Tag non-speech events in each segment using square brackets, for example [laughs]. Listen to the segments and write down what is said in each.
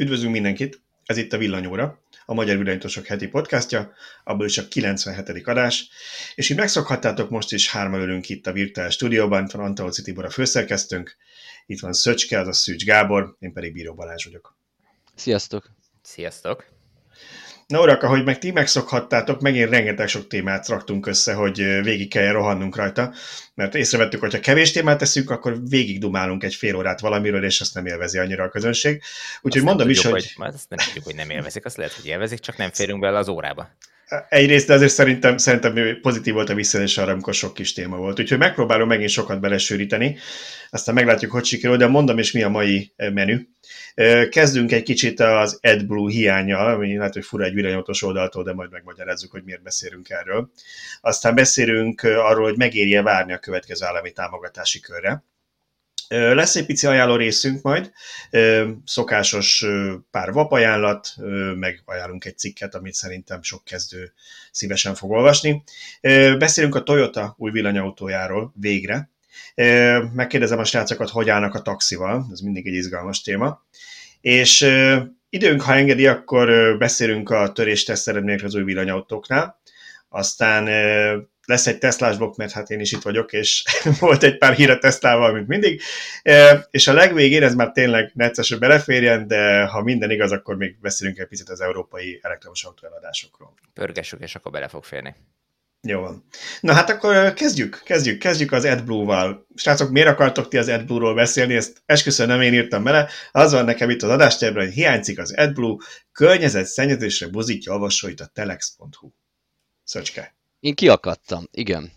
Üdvözlünk mindenkit! Ez itt a Villanyóra, a Magyar Villanyosok heti podcastja, abból is a 97. adás, és így megszokhattátok, most is hárman ülünk itt a virtuális stúdióban, itt van Antalci Tibor a főszerkesztőnk, itt van Szöcske, az a Szűcs Gábor, én pedig Bíró Balázs vagyok. Sziasztok! Sziasztok! Na urak, ahogy meg ti megszokhattátok, megint rengeteg sok témát raktunk össze, hogy végig kelljen rohannunk rajta, mert észrevettük, hogy ha kevés témát teszünk, akkor végig dumálunk egy fél órát valamiről, és azt nem élvezi annyira a közönség. Úgyhogy mondom tudjuk, is, hogy... hogy... Azt nem tudjuk, hogy nem élvezik, azt lehet, hogy élvezik, csak nem férünk bele az órába. Egyrészt, de azért szerintem, szerintem pozitív volt a visszaélés arra, amikor sok kis téma volt. Úgyhogy megpróbálom megint sokat belesűríteni, aztán meglátjuk, hogy sikerül, de mondom is, mi a mai menü. Kezdünk egy kicsit az AdBlue hiányjal, ami lehet, hogy fura egy villanyautós oldaltól, de majd megmagyarázzuk, hogy miért beszélünk erről. Aztán beszélünk arról, hogy megérje várni a következő állami támogatási körre. Lesz egy pici ajánló részünk majd, szokásos pár vapajánlat, meg ajánlunk egy cikket, amit szerintem sok kezdő szívesen fog olvasni. Beszélünk a Toyota új villanyautójáról végre. Megkérdezem a srácokat, hogy állnak a taxival, ez mindig egy izgalmas téma. És időnk, ha engedi, akkor beszélünk a törésteszt eredményekről az új villanyautóknál. Aztán lesz egy Teslás blokk, mert hát én is itt vagyok, és [laughs] volt egy pár hír a Teslával, mint mindig. És a legvégén ez már tényleg necces, hogy beleférjen, de ha minden igaz, akkor még beszélünk egy picit az európai elektromos autó eladásokról. Pörgessük, és akkor bele fog férni. Jó van. Na hát akkor kezdjük, kezdjük, kezdjük az AdBlue-val. Srácok, miért akartok ti az AdBlue-ról beszélni? Ezt esküszöm nem én írtam bele. Az van nekem itt az adásterben, hogy hiányzik az AdBlue, környezet szennyezésre buzítja olvasóit a telex.hu. Szöcske. Én kiakadtam, igen.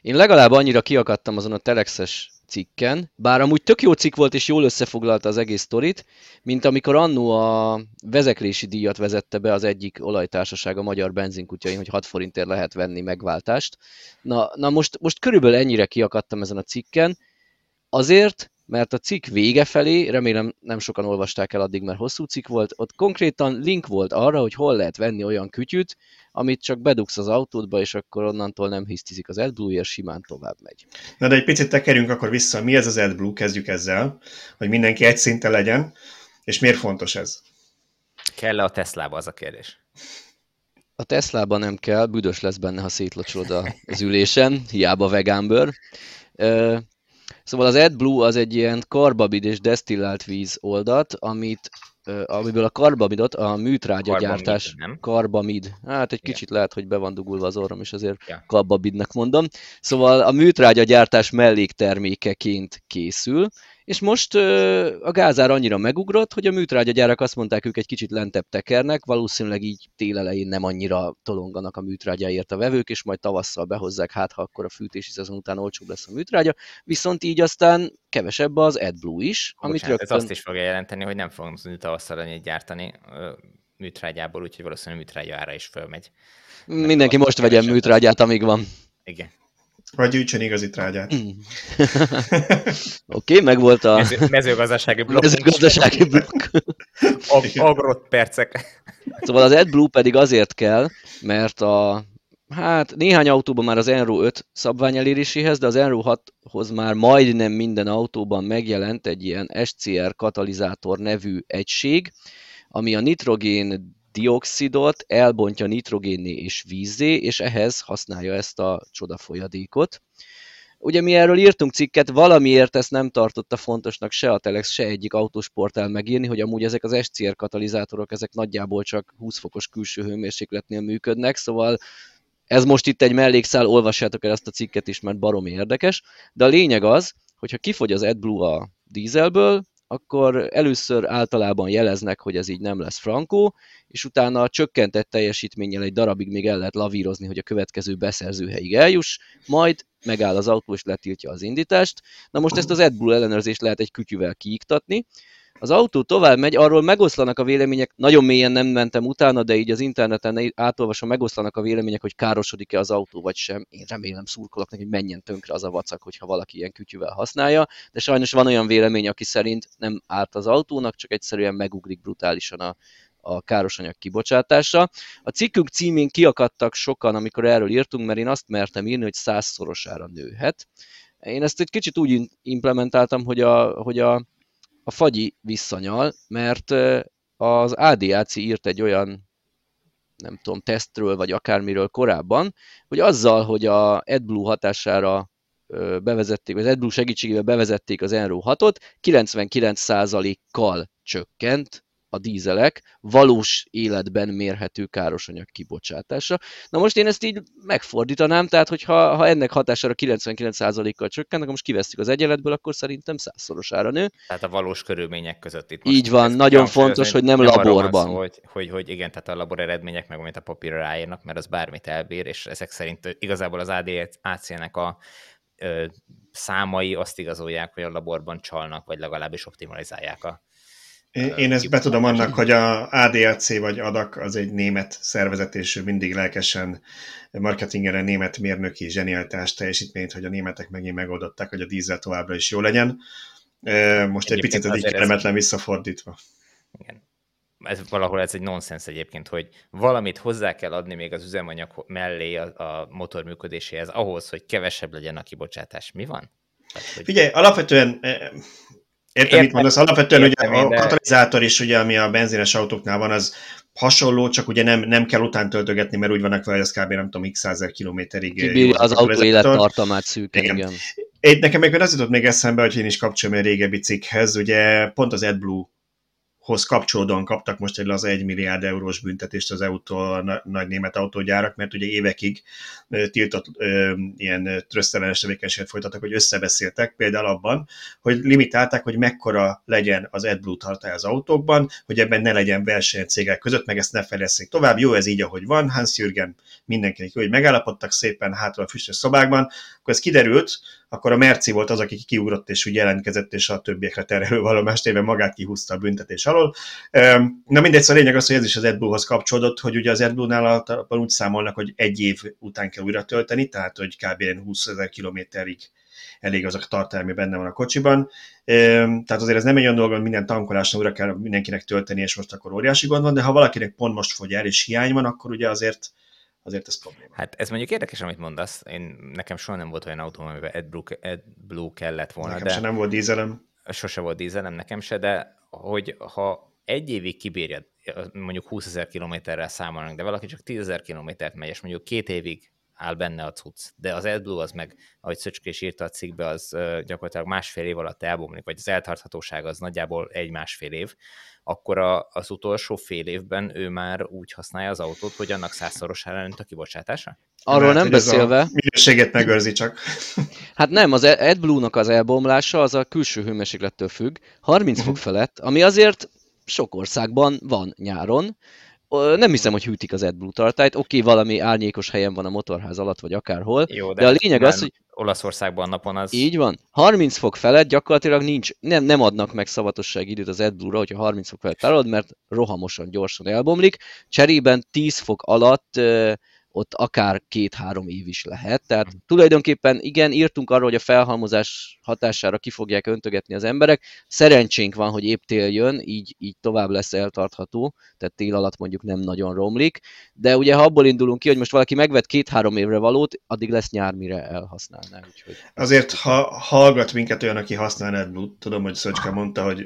Én legalább annyira kiakadtam azon a telexes cikken, bár amúgy tök jó cikk volt és jól összefoglalta az egész sztorit, mint amikor annó a vezeklési díjat vezette be az egyik olajtársaság a magyar benzinkutyain, hogy 6 forintért lehet venni megváltást. Na, na most, most körülbelül ennyire kiakadtam ezen a cikken, azért, mert a cikk vége felé, remélem nem sokan olvasták el addig, mert hosszú cikk volt, ott konkrétan link volt arra, hogy hol lehet venni olyan kütyüt, amit csak bedugsz az autódba, és akkor onnantól nem hisztizik az AdBlue, és simán tovább megy. Na de egy picit tekerjünk akkor vissza, mi ez az AdBlue, kezdjük ezzel, hogy mindenki egy szinten legyen, és miért fontos ez? Kell-e a Teslába az a kérdés? A Teslában nem kell, büdös lesz benne, ha szétlocsod az ülésen, hiába vegánbőr. Szóval az AdBlue az egy ilyen karbamid és desztillált víz oldat, amit amiből a karbamidot a műtrágya gyártás... Nem? Karbamid. Hát egy kicsit lehet, hogy be van dugulva az orrom, és azért ja. karbamidnak mondom. Szóval a műtrágya gyártás melléktermékeként készül, és most a gázár annyira megugrott, hogy a műtrágyagyárak azt mondták, ők egy kicsit lentebb tekernek, valószínűleg így tél elején nem annyira tolonganak a műtrágyáért a vevők, és majd tavasszal behozzák, hát ha akkor a fűtési szezon után olcsóbb lesz a műtrágya, viszont így aztán kevesebb az AdBlue is. Amit Bocsánat, rögtön... ez azt is fogja jelenteni, hogy nem fogunk tudni tavasszal annyit gyártani műtrágyából, úgyhogy valószínűleg műtrágya ára is fölmegy. Mindenki most vegyen műtrágyát, amíg van. Igen. Vagy gyűjtsön igazi trágyát. Mm. [laughs] Oké, okay, meg volt a... Mező, mezőgazdasági blokk. Mezőgazdasági blokk. [laughs] Ag- agrot percek. Szóval az AdBlue pedig azért kell, mert a Hát néhány autóban már az Enro 5 szabvány eléréséhez, de az Enro 6-hoz már majdnem minden autóban megjelent egy ilyen SCR katalizátor nevű egység, ami a nitrogén dioxidot elbontja nitrogénné és vízzé, és ehhez használja ezt a csoda folyadékot. Ugye mi erről írtunk cikket, valamiért ezt nem tartotta fontosnak se a Telex, se egyik autósportál megírni, hogy amúgy ezek az SCR katalizátorok, ezek nagyjából csak 20 fokos külső hőmérsékletnél működnek, szóval ez most itt egy mellékszál, olvassátok el ezt a cikket is, mert baromi érdekes, de a lényeg az, hogyha kifogy az AdBlue a dízelből, akkor először általában jeleznek, hogy ez így nem lesz frankó, és utána a csökkentett teljesítménnyel egy darabig még el lehet lavírozni, hogy a következő beszerzőhelyig eljuss, majd megáll az autó és letiltja az indítást. Na most ezt az AdBlue ellenőrzést lehet egy kütyüvel kiiktatni, az autó tovább megy, arról megoszlanak a vélemények, nagyon mélyen nem mentem utána, de így az interneten átolvasom, megoszlanak a vélemények, hogy károsodik-e az autó vagy sem. Én remélem szurkolok neki, hogy menjen tönkre az a vacak, hogyha valaki ilyen kütyüvel használja, de sajnos van olyan vélemény, aki szerint nem árt az autónak, csak egyszerűen megugrik brutálisan a, a károsanyag kibocsátása. A cikkünk címén kiakadtak sokan, amikor erről írtunk, mert én azt mertem írni, hogy százszorosára nőhet. Én ezt egy kicsit úgy implementáltam, hogy a, hogy a a fagyi visszanyal, mert az ADAC írt egy olyan nem tudom, tesztről, vagy akármiről korábban, hogy azzal, hogy a AdBlue hatására bevezették, vagy az AdBlue segítségével bevezették az Enro 6-ot, 99%-kal csökkent a dízelek valós életben mérhető károsanyag kibocsátása. Na most én ezt így megfordítanám, tehát hogyha ha ennek hatására 99%-kal csökken, akkor most kivesztük az egyenletből, akkor szerintem százszorosára nő. Tehát a valós körülmények között itt Így van, nagyon fontos, hogy nem, nem laborban. Szó, hogy, hogy, hogy igen, tehát a labor eredmények meg amit a papírra ráírnak, mert az bármit elbír, és ezek szerint igazából az ADAC-nek a ö, számai azt igazolják, hogy a laborban csalnak, vagy legalábbis optimalizálják a, én, én ezt betudom annak, hogy a ADAC vagy ADAC az egy német szervezet, és mindig lelkesen marketingeren német mérnöki zsenialitás teljesítményt, hogy a németek megint megoldották, hogy a dízel továbbra is jó legyen. Most egy picit az így ez... visszafordítva. Igen. Ez valahol ez egy nonsens egyébként, hogy valamit hozzá kell adni még az üzemanyag mellé a, a motor működéséhez ahhoz, hogy kevesebb legyen a kibocsátás. Mi van? Tehát, hogy... Figyelj, alapvetően Értem, mit mondasz. Alapvetően értem, ugye a, de... katalizátor is, ugye, ami a benzines autóknál van, az hasonló, csak ugye nem, nem kell után töltögetni, mert úgy vannak vele, hogy az kb. nem tudom, x százer kilométerig. Kibírja az autó élettartamát szűken, igen. igen. Én, nekem még az jutott még eszembe, hogy én is kapcsolom egy régebbi cikkhez, ugye pont az AdBlue hoz kapcsolódóan kaptak most egy az 1 milliárd eurós büntetést az autó, nagy német autógyárak, mert ugye évekig tiltott ö, ilyen trösztelenes tevékenységet folytattak, hogy összebeszéltek például abban, hogy limitálták, hogy mekkora legyen az AdBlue tartály az autókban, hogy ebben ne legyen verseny cégek között, meg ezt ne fejleszték tovább. Jó, ez így, ahogy van, Hans Jürgen mindenkinek jó, hogy megállapodtak szépen hátra a füstös szobákban, akkor ez kiderült, akkor a Merci volt az, aki kiugrott és úgy jelentkezett, és a többiekre terhelő vallomást éve magát kihúzta a büntetés alól. Na mindegy, szóval a lényeg az, hogy ez is az AdBlue-hoz kapcsolódott, hogy ugye az AdBlue-nál úgy számolnak, hogy egy év után kell újra tölteni, tehát hogy kb. 20 ezer kilométerig elég az a tartalmi, benne van a kocsiban. Tehát azért ez nem egy olyan dolog, hogy minden tankolásra újra kell mindenkinek tölteni, és most akkor óriási gond van, de ha valakinek pont most fogy el, és hiány van, akkor ugye azért azért ez probléma. Hát ez mondjuk érdekes, amit mondasz. Én, nekem soha nem volt olyan autóm, amiben AdBlue, AdBlue kellett volna. Nekem de se nem volt dízelem. Sose volt dízelem, nekem se, de hogy ha egy évig kibírja, mondjuk 20 ezer kilométerrel számolnak, de valaki csak 10 ezer kilométert megy, és mondjuk két évig áll benne a cucc. De az AdBlue az meg, ahogy Szöcskés írta a cikkbe, az gyakorlatilag másfél év alatt elbomlik, vagy az eltarthatóság az nagyjából egy-másfél év, akkor a, az utolsó fél évben ő már úgy használja az autót, hogy annak százszorosára nőtt a kibocsátása? Arról Mert, nem beszélve. minőséget megőrzi csak. Hát nem, az AdBlue-nak az elbomlása az a külső hőmérséklettől függ, 30 fok felett, ami azért sok országban van nyáron, nem hiszem, hogy hűtik az AdBlue tartályt. Oké, okay, valami árnyékos helyen van a motorház alatt, vagy akárhol. Jó, de, de a lényeg az, hogy... Olaszországban napon az... Így van. 30 fok felett gyakorlatilag nincs, nem, nem adnak meg szavatosság időt az AdBlue-ra, hogyha 30 fok felett tárolod, mert rohamosan, gyorsan elbomlik. Cserében 10 fok alatt ott akár két-három év is lehet. Tehát mhm. tulajdonképpen igen, írtunk arról, hogy a felhalmozás hatására ki fogják öntögetni az emberek. Szerencsénk van, hogy épp tél jön, így, így tovább lesz eltartható, tehát tél alatt mondjuk nem nagyon romlik. De ugye ha abból indulunk ki, hogy most valaki megvet két-három évre valót, addig lesz nyár, mire elhasználná. Úgyhogy... Azért, ha hallgat minket olyan, aki használ AdBlue, tudom, hogy Szöcske mondta, hogy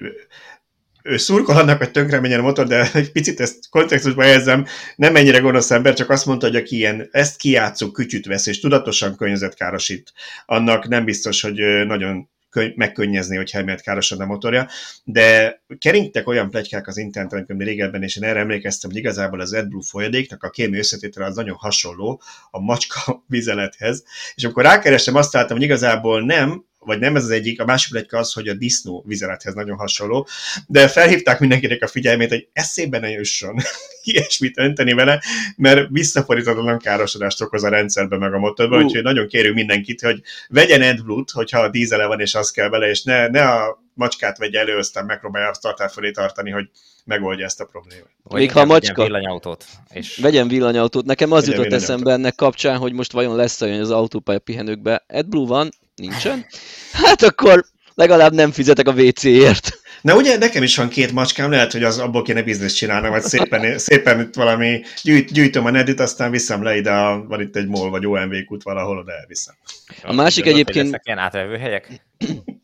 ő szurkol annak, hogy tönkre menjen a motor, de egy picit ezt kontextusba helyezem, nem ennyire gonosz ember, csak azt mondta, hogy aki ilyen, ezt kiátszó kütyüt vesz, és tudatosan környezetkárosít, annak nem biztos, hogy nagyon megkönnyezni, hogy emiatt károsodna a motorja, de keringtek olyan plegykák az interneten, amikor régebben, és én erre emlékeztem, hogy igazából az AdBlue folyadéknak a kémi összetétele az nagyon hasonló a macska [laughs] vizelethez, és amikor rákerestem, azt láttam, hogy igazából nem, vagy nem ez az egyik, a másik plegyka az, hogy a disznó vizelethez nagyon hasonló, de felhívták mindenkinek a figyelmét, hogy eszébe ne jusson [laughs] ilyesmit önteni vele, mert visszafordítatlan károsodást okoz a rendszerbe meg a motorban, uh. úgyhogy nagyon kérünk mindenkit, hogy vegyen AdBlue-t, hogyha a dízele van és az kell vele, és ne, ne a macskát vegye elő, aztán megpróbálja a tartál fölé tartani, hogy megoldja ezt a problémát. Vagy Még ha a macska... Vegyen villanyautót. És... Vegyen villanyautót. Nekem az jutott eszembe ennek kapcsán, hogy most vajon lesz olyan az autópálya pihenőkbe. AdBlue van, Nincsen? Hát akkor legalább nem fizetek a WC-ért. Na ugye nekem is van két macskám, lehet, hogy az abból kéne bizniszt csinálni, vagy szépen, szépen itt valami gyűjt, gyűjtöm a nedit, aztán viszem le ide, a, van itt egy MOL vagy OMV kút valahol, oda elviszem. A másik egyébként... Lesznek ilyen átvevő helyek?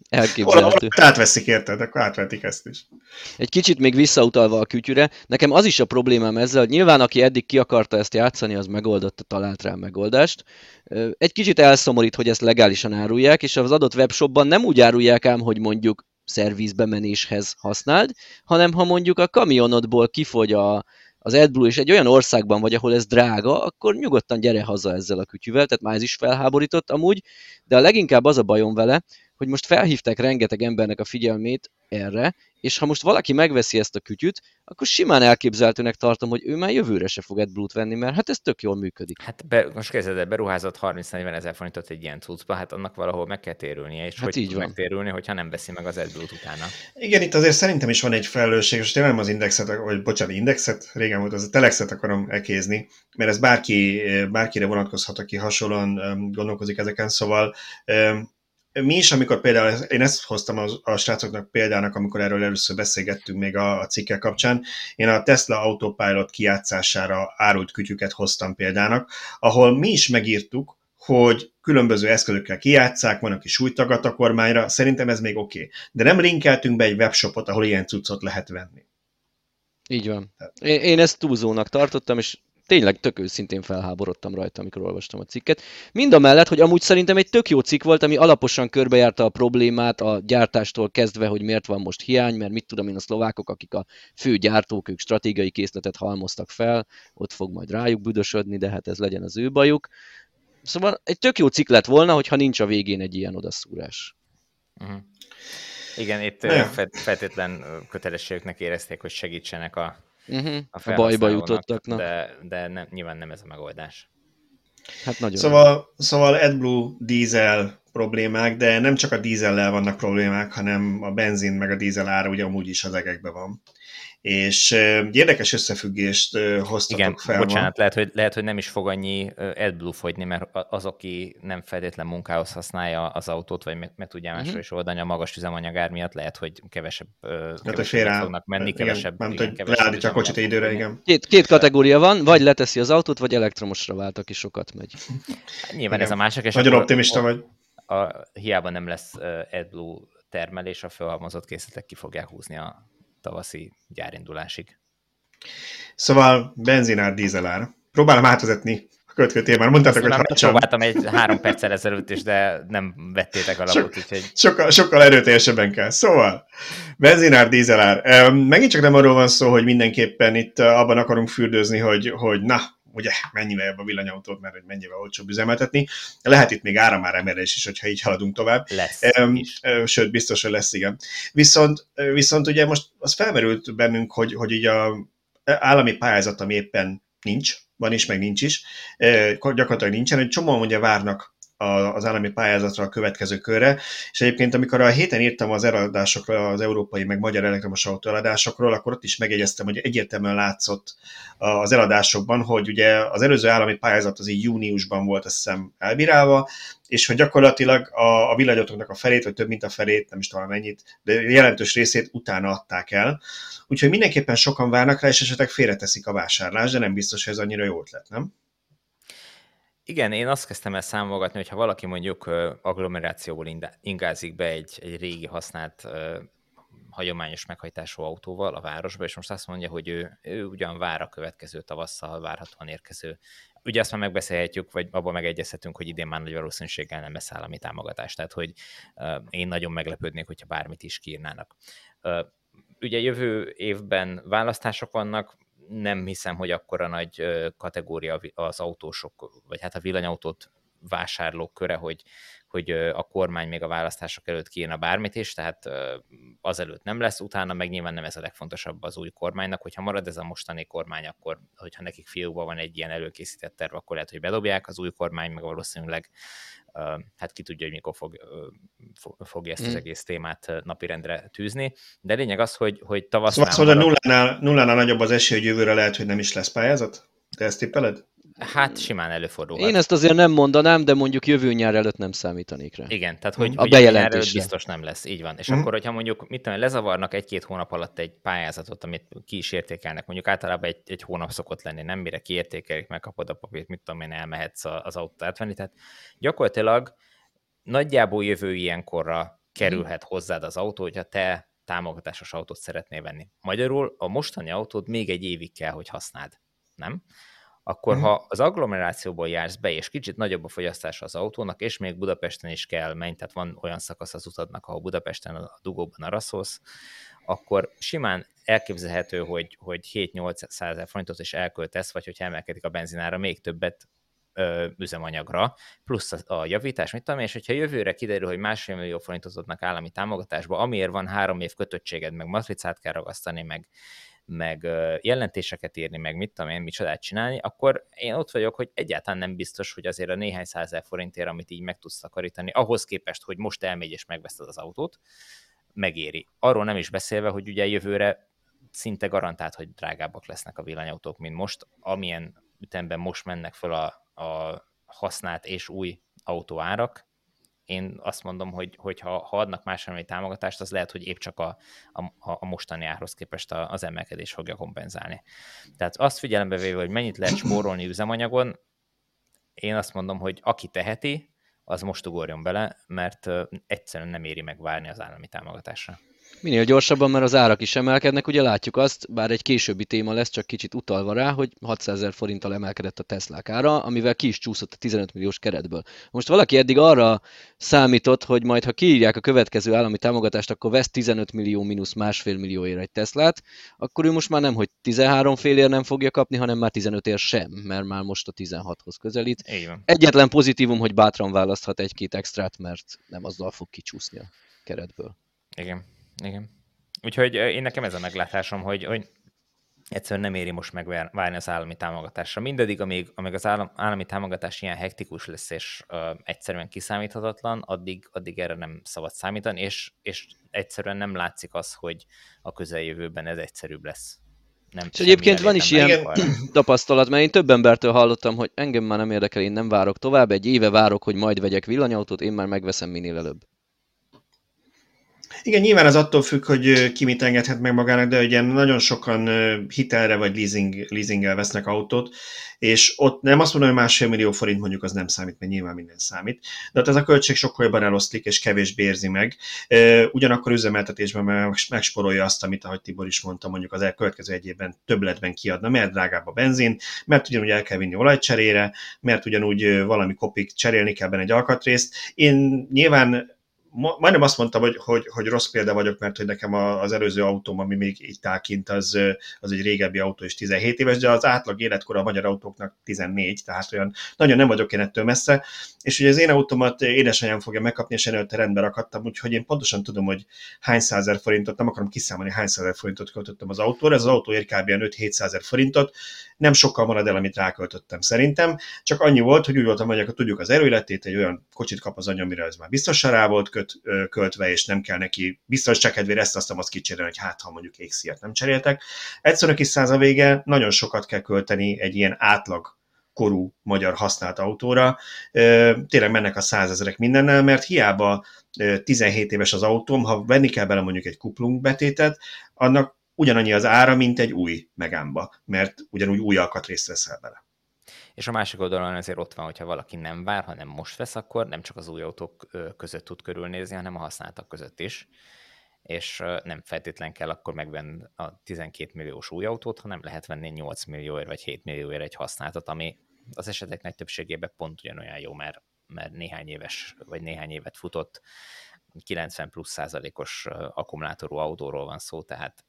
Elképzelhető. Átveszik, érted? Akkor átvetik ezt is. Egy kicsit még visszautalva a kütyüre, nekem az is a problémám ezzel, hogy nyilván aki eddig ki akarta ezt játszani, az megoldotta, talált rá megoldást. Egy kicsit elszomorít, hogy ezt legálisan árulják, és az adott webshopban nem úgy árulják ám, hogy mondjuk szervizbemenéshez használd, hanem ha mondjuk a kamionodból kifogy a, az AdBlue és egy olyan országban vagy, ahol ez drága, akkor nyugodtan gyere haza ezzel a kütyüvel, tehát már ez is felháborított amúgy, de a leginkább az a bajom vele, hogy most felhívták rengeteg embernek a figyelmét erre, és ha most valaki megveszi ezt a kütyüt, akkor simán elképzelhetőnek tartom, hogy ő már jövőre se fog AdBlue-t venni, mert hát ez tök jól működik. Hát be, most kezded, beruházott 30-40 ezer forintot egy ilyen cuccba, hát annak valahol meg kell térülnie, és hát hogy így van. megtérülni, hogyha nem veszi meg az AdBlue-t utána. Igen, itt azért szerintem is van egy felelősség, és tényleg az indexet, vagy bocsánat, indexet, régen volt, az a telexet akarom ekézni, mert ez bárki, bárkire vonatkozhat, aki hasonlóan gondolkozik ezeken, szóval mi is, amikor például, én ezt hoztam a, a srácoknak példának, amikor erről először beszélgettünk még a, a cikkel kapcsán, én a Tesla Autopilot kijátszására árult kütyüket hoztam példának, ahol mi is megírtuk, hogy különböző eszközökkel kijátszák, van, aki súlytagat a kormányra, szerintem ez még oké. Okay. De nem linkeltünk be egy webshopot, ahol ilyen cuccot lehet venni. Így van. Én, én ezt túlzónak tartottam, és tényleg tök őszintén felháborodtam rajta, amikor olvastam a cikket. Mind a mellett, hogy amúgy szerintem egy tök jó cikk volt, ami alaposan körbejárta a problémát a gyártástól kezdve, hogy miért van most hiány, mert mit tudom én a szlovákok, akik a fő gyártók, ők stratégiai készletet halmoztak fel, ott fog majd rájuk büdösödni, de hát ez legyen az ő bajuk. Szóval egy tök jó cikk lett volna, hogyha nincs a végén egy ilyen odaszúrás. Uh-huh. Igen, itt feltétlen kötelességüknek érezték, hogy segítsenek a uh-huh. a, a bajba jutottaknak. De, de nem, nyilván nem ez a megoldás. Hát nagyon szóval, szóval AdBlue dízel problémák, de nem csak a dízellel vannak problémák, hanem a benzin meg a dízel ára ugye amúgy is az egekben van és érdekes összefüggést hoztatok Igen, fel. bocsánat, lehet hogy, lehet, hogy nem is fog annyi AdBlue fogyni, mert az, aki nem feltétlen munkához használja az autót, vagy meg, meg tudja másra uh-huh. is oldani a magas üzemanyagár miatt, lehet, hogy kevesebb, hát kevesebb fognak menni, igen, kevesebb, nem igen, hogy leállítja a kocsit időre, igen. Két, két kategória van, vagy leteszi az autót, vagy elektromosra vált, aki sokat megy. Hát nyilván igen. ez a másik. És Nagyon optimista vagy. A, a, hiába nem lesz AdBlue termelés, a felhalmozott készletek ki fogják húzni a tavaszi gyárindulásig. Szóval benzinár, dízelár. Próbálom átvezetni a következő már Mondtátok, hogy haracsam. Próbáltam egy három perccel ezelőtt is, de nem vettétek alapot, Sok, úgyhogy... Sokkal, sokkal erőteljesebben kell. Szóval, benzinár, dízelár. Megint csak nem arról van szó, hogy mindenképpen itt abban akarunk fürdőzni, hogy, hogy na, ugye mennyivel jobb a villanyautót, mert hogy mennyivel olcsóbb üzemeltetni. Lehet itt még áramár emelés is, hogyha így haladunk tovább. Lesz um. Sőt, biztos, hogy lesz, igen. Viszont, viszont ugye most az felmerült bennünk, hogy, hogy így a állami pályázat, ami éppen nincs, van is, meg nincs is, gyakorlatilag nincsen, hogy csomóan ugye várnak az állami pályázatra a következő körre, és egyébként amikor a héten írtam az eladásokról, az európai meg magyar elektromos autó eladásokról, akkor ott is megjegyeztem, hogy egyértelműen látszott az eladásokban, hogy ugye az előző állami pályázat az így júniusban volt, azt hiszem elbírálva, és hogy gyakorlatilag a, a villanyautóknak a felét, vagy több mint a felét, nem is tudom mennyit, de jelentős részét utána adták el. Úgyhogy mindenképpen sokan várnak rá, és esetleg félreteszik a vásárlást, de nem biztos, hogy ez annyira jó ötlet, nem? Igen, én azt kezdtem el számolgatni, hogy ha valaki mondjuk agglomerációból ingázik be egy, egy régi használt hagyományos meghajtású autóval a városba, és most azt mondja, hogy ő, ő ugyan vár a következő tavasszal várhatóan érkező. Ugye azt már megbeszélhetjük, vagy abban megegyezhetünk, hogy idén már nagy valószínűséggel nem lesz állami támogatás, tehát hogy én nagyon meglepődnék, hogyha bármit is kiírnának. Uh, ugye jövő évben választások vannak, nem hiszem, hogy akkora nagy kategória az autósok, vagy hát a villanyautót vásárlók köre, hogy, hogy a kormány még a választások előtt kiírna bármit is, tehát azelőtt nem lesz, utána meg nyilván nem ez a legfontosabb az új kormánynak, hogyha marad ez a mostani kormány, akkor hogyha nekik fiúkban van egy ilyen előkészített terv, akkor lehet, hogy bedobják, az új kormány meg valószínűleg hát ki tudja, hogy mikor fog, fogja ezt az hmm. egész témát napirendre tűzni. De lényeg az, hogy, hogy tavasszal... Szóval, szóval nullánál, nullánál nagyobb az esély, hogy jövőre lehet, hogy nem is lesz pályázat? Te ezt tippeled? Hát simán előfordul. Én ezt azért nem mondanám, de mondjuk jövő nyár előtt nem számítanék rá. Igen, tehát hogy, a hogy bejelentés biztos nem lesz, így van. És mm. akkor, hogyha mondjuk, mit tudom, lezavarnak egy-két hónap alatt egy pályázatot, amit ki is értékelnek, mondjuk általában egy, egy hónap szokott lenni, nem mire kiértékelik, megkapod a papírt, mit tudom én, elmehetsz az autót átvenni. Tehát gyakorlatilag nagyjából jövő ilyenkorra kerülhet hozzád az autó, hogyha te támogatásos autót szeretnél venni. Magyarul a mostani autód még egy évig kell, hogy használd, nem? Akkor, uh-huh. ha az agglomerációból jársz be, és kicsit nagyobb a fogyasztása az autónak, és még Budapesten is kell menni, tehát van olyan szakasz az utadnak, ahol Budapesten a dugóban araszolsz, akkor simán elképzelhető, hogy, hogy 7-800 ezer forintot is elköltesz, vagy hogy emelkedik a benzinára, még többet ö, üzemanyagra, plusz a, a javítás, mit tudom, és hogyha jövőre kiderül, hogy másfél millió forintot adnak állami támogatásba, amiért van három év kötöttséged, meg matricát kell ragasztani, meg, meg jelentéseket írni, meg mit tudom én, micsodát csinálni, akkor én ott vagyok, hogy egyáltalán nem biztos, hogy azért a néhány százezer forintért, amit így meg tudsz takarítani, ahhoz képest, hogy most elmegy és megveszed az autót, megéri. Arról nem is beszélve, hogy ugye jövőre szinte garantált, hogy drágábbak lesznek a villanyautók, mint most, amilyen ütemben most mennek föl a, a használt és új autóárak, én azt mondom, hogy, hogy ha, ha adnak másra támogatást, az lehet, hogy épp csak a, a, a mostani árhoz képest az emelkedés fogja kompenzálni. Tehát azt figyelembe véve, hogy mennyit lehet spórolni üzemanyagon, én azt mondom, hogy aki teheti, az most ugorjon bele, mert egyszerűen nem éri meg várni az állami támogatásra. Minél gyorsabban, mert az árak is emelkednek, ugye látjuk azt, bár egy későbbi téma lesz, csak kicsit utalva rá, hogy 600 ezer forinttal emelkedett a Tesla ára, amivel ki is csúszott a 15 milliós keretből. Most valaki eddig arra számított, hogy majd ha kiírják a következő állami támogatást, akkor vesz 15 millió mínusz másfél millióért egy Teslát, akkor ő most már nem, hogy 13 félért nem fogja kapni, hanem már 15 ér sem, mert már most a 16-hoz közelít. Egyetlen pozitívum, hogy bátran választhat egy-két extrát, mert nem azzal fog kicsúszni a keretből. Igen. Igen. Úgyhogy én nekem ez a meglátásom, hogy, hogy egyszerűen nem éri most megvárni az állami támogatásra. Mindedig, amíg, amíg az állam, állami támogatás ilyen hektikus lesz, és uh, egyszerűen kiszámíthatatlan, addig, addig erre nem szabad számítani, és, és egyszerűen nem látszik az, hogy a közeljövőben ez egyszerűbb lesz. Nem és egyébként van is ilyen [clears throat] tapasztalat, mert én több embertől hallottam, hogy engem már nem érdekel, én nem várok tovább, egy éve várok, hogy majd vegyek villanyautót, én már megveszem minél előbb. Igen, nyilván az attól függ, hogy ki mit engedhet meg magának, de ugye nagyon sokan hitelre vagy leasing, leasinggel vesznek autót, és ott nem azt mondom, hogy másfél millió forint mondjuk az nem számít, mert nyilván minden számít, de ott ez a költség sokkal jobban eloszlik, és kevésbé érzi meg. Ugyanakkor üzemeltetésben megsporolja azt, amit, ahogy Tibor is mondta, mondjuk az elkövetkező egy évben többletben kiadna, mert drágább a benzin, mert ugyanúgy el kell vinni olajcserére, mert ugyanúgy valami kopik cserélni kell benne egy alkatrészt. Én nyilván majdnem azt mondtam, hogy, hogy, hogy rossz példa vagyok, mert hogy nekem az előző autóm, ami még itt áll kint, az, az egy régebbi autó, és 17 éves, de az átlag életkor a magyar autóknak 14, tehát olyan nagyon nem vagyok én ettől messze. És ugye az én autómat édesanyám fogja megkapni, és én előtte rendbe rakadtam, úgyhogy én pontosan tudom, hogy hány százer forintot, nem akarom kiszámolni, hány százer forintot költöttem az autóra, ez az autó ér kb. 5-700 forintot, nem sokkal marad el, amit ráköltöttem szerintem, csak annyi volt, hogy úgy voltam, hogy tudjuk az erőletét, egy olyan kocsit kap az anya, amire ez már biztosan rá volt köt, költve, és nem kell neki biztos csak kedvére ezt aztán azt kicserélni, hogy hát ha mondjuk égszíjat nem cseréltek. Egyszerűen kis száz a vége, nagyon sokat kell költeni egy ilyen átlag korú magyar használt autóra. Tényleg mennek a százezerek mindennel, mert hiába 17 éves az autóm, ha venni kell bele mondjuk egy kuplung betétet, annak ugyanannyi az ára, mint egy új megámba, mert ugyanúgy új alkatrészt veszel bele. És a másik oldalon azért ott van, hogyha valaki nem vár, hanem most vesz, akkor nem csak az új autók között tud körülnézni, hanem a használtak között is. És nem feltétlen kell akkor megvenni a 12 milliós új autót, hanem lehet venni 8 millióért vagy 7 millióért egy használtat, ami az esetek nagy többségében pont ugyanolyan jó, mert, mert néhány éves, vagy néhány évet futott, 90 plusz százalékos akkumulátorú autóról van szó, tehát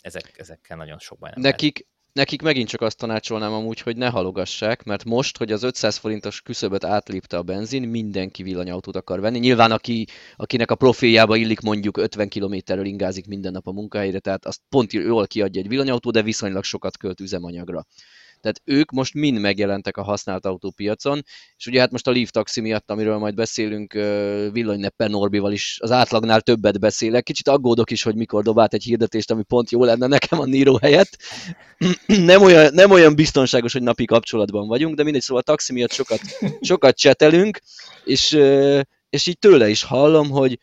ezek, ezekkel nagyon sok baj nem Nekik. Nekik megint csak azt tanácsolnám amúgy, hogy ne halogassák, mert most, hogy az 500 forintos küszöböt átlépte a benzin, mindenki villanyautót akar venni. Nyilván, aki, akinek a profiljába illik mondjuk 50 kilométerről ingázik minden nap a munkahelyre, tehát azt pont jól kiadja egy villanyautó, de viszonylag sokat költ üzemanyagra. Tehát ők most mind megjelentek a használt autópiacon, és ugye hát most a Leaf Taxi miatt, amiről majd beszélünk, villanyneppen Norbival is az átlagnál többet beszélek. Kicsit aggódok is, hogy mikor dobált egy hirdetést, ami pont jó lenne nekem a Niro helyett. [clears throat] nem, olyan, nem olyan biztonságos, hogy napi kapcsolatban vagyunk, de mindegy, szóval a taxi miatt sokat, sokat csetelünk, és, és így tőle is hallom, hogy,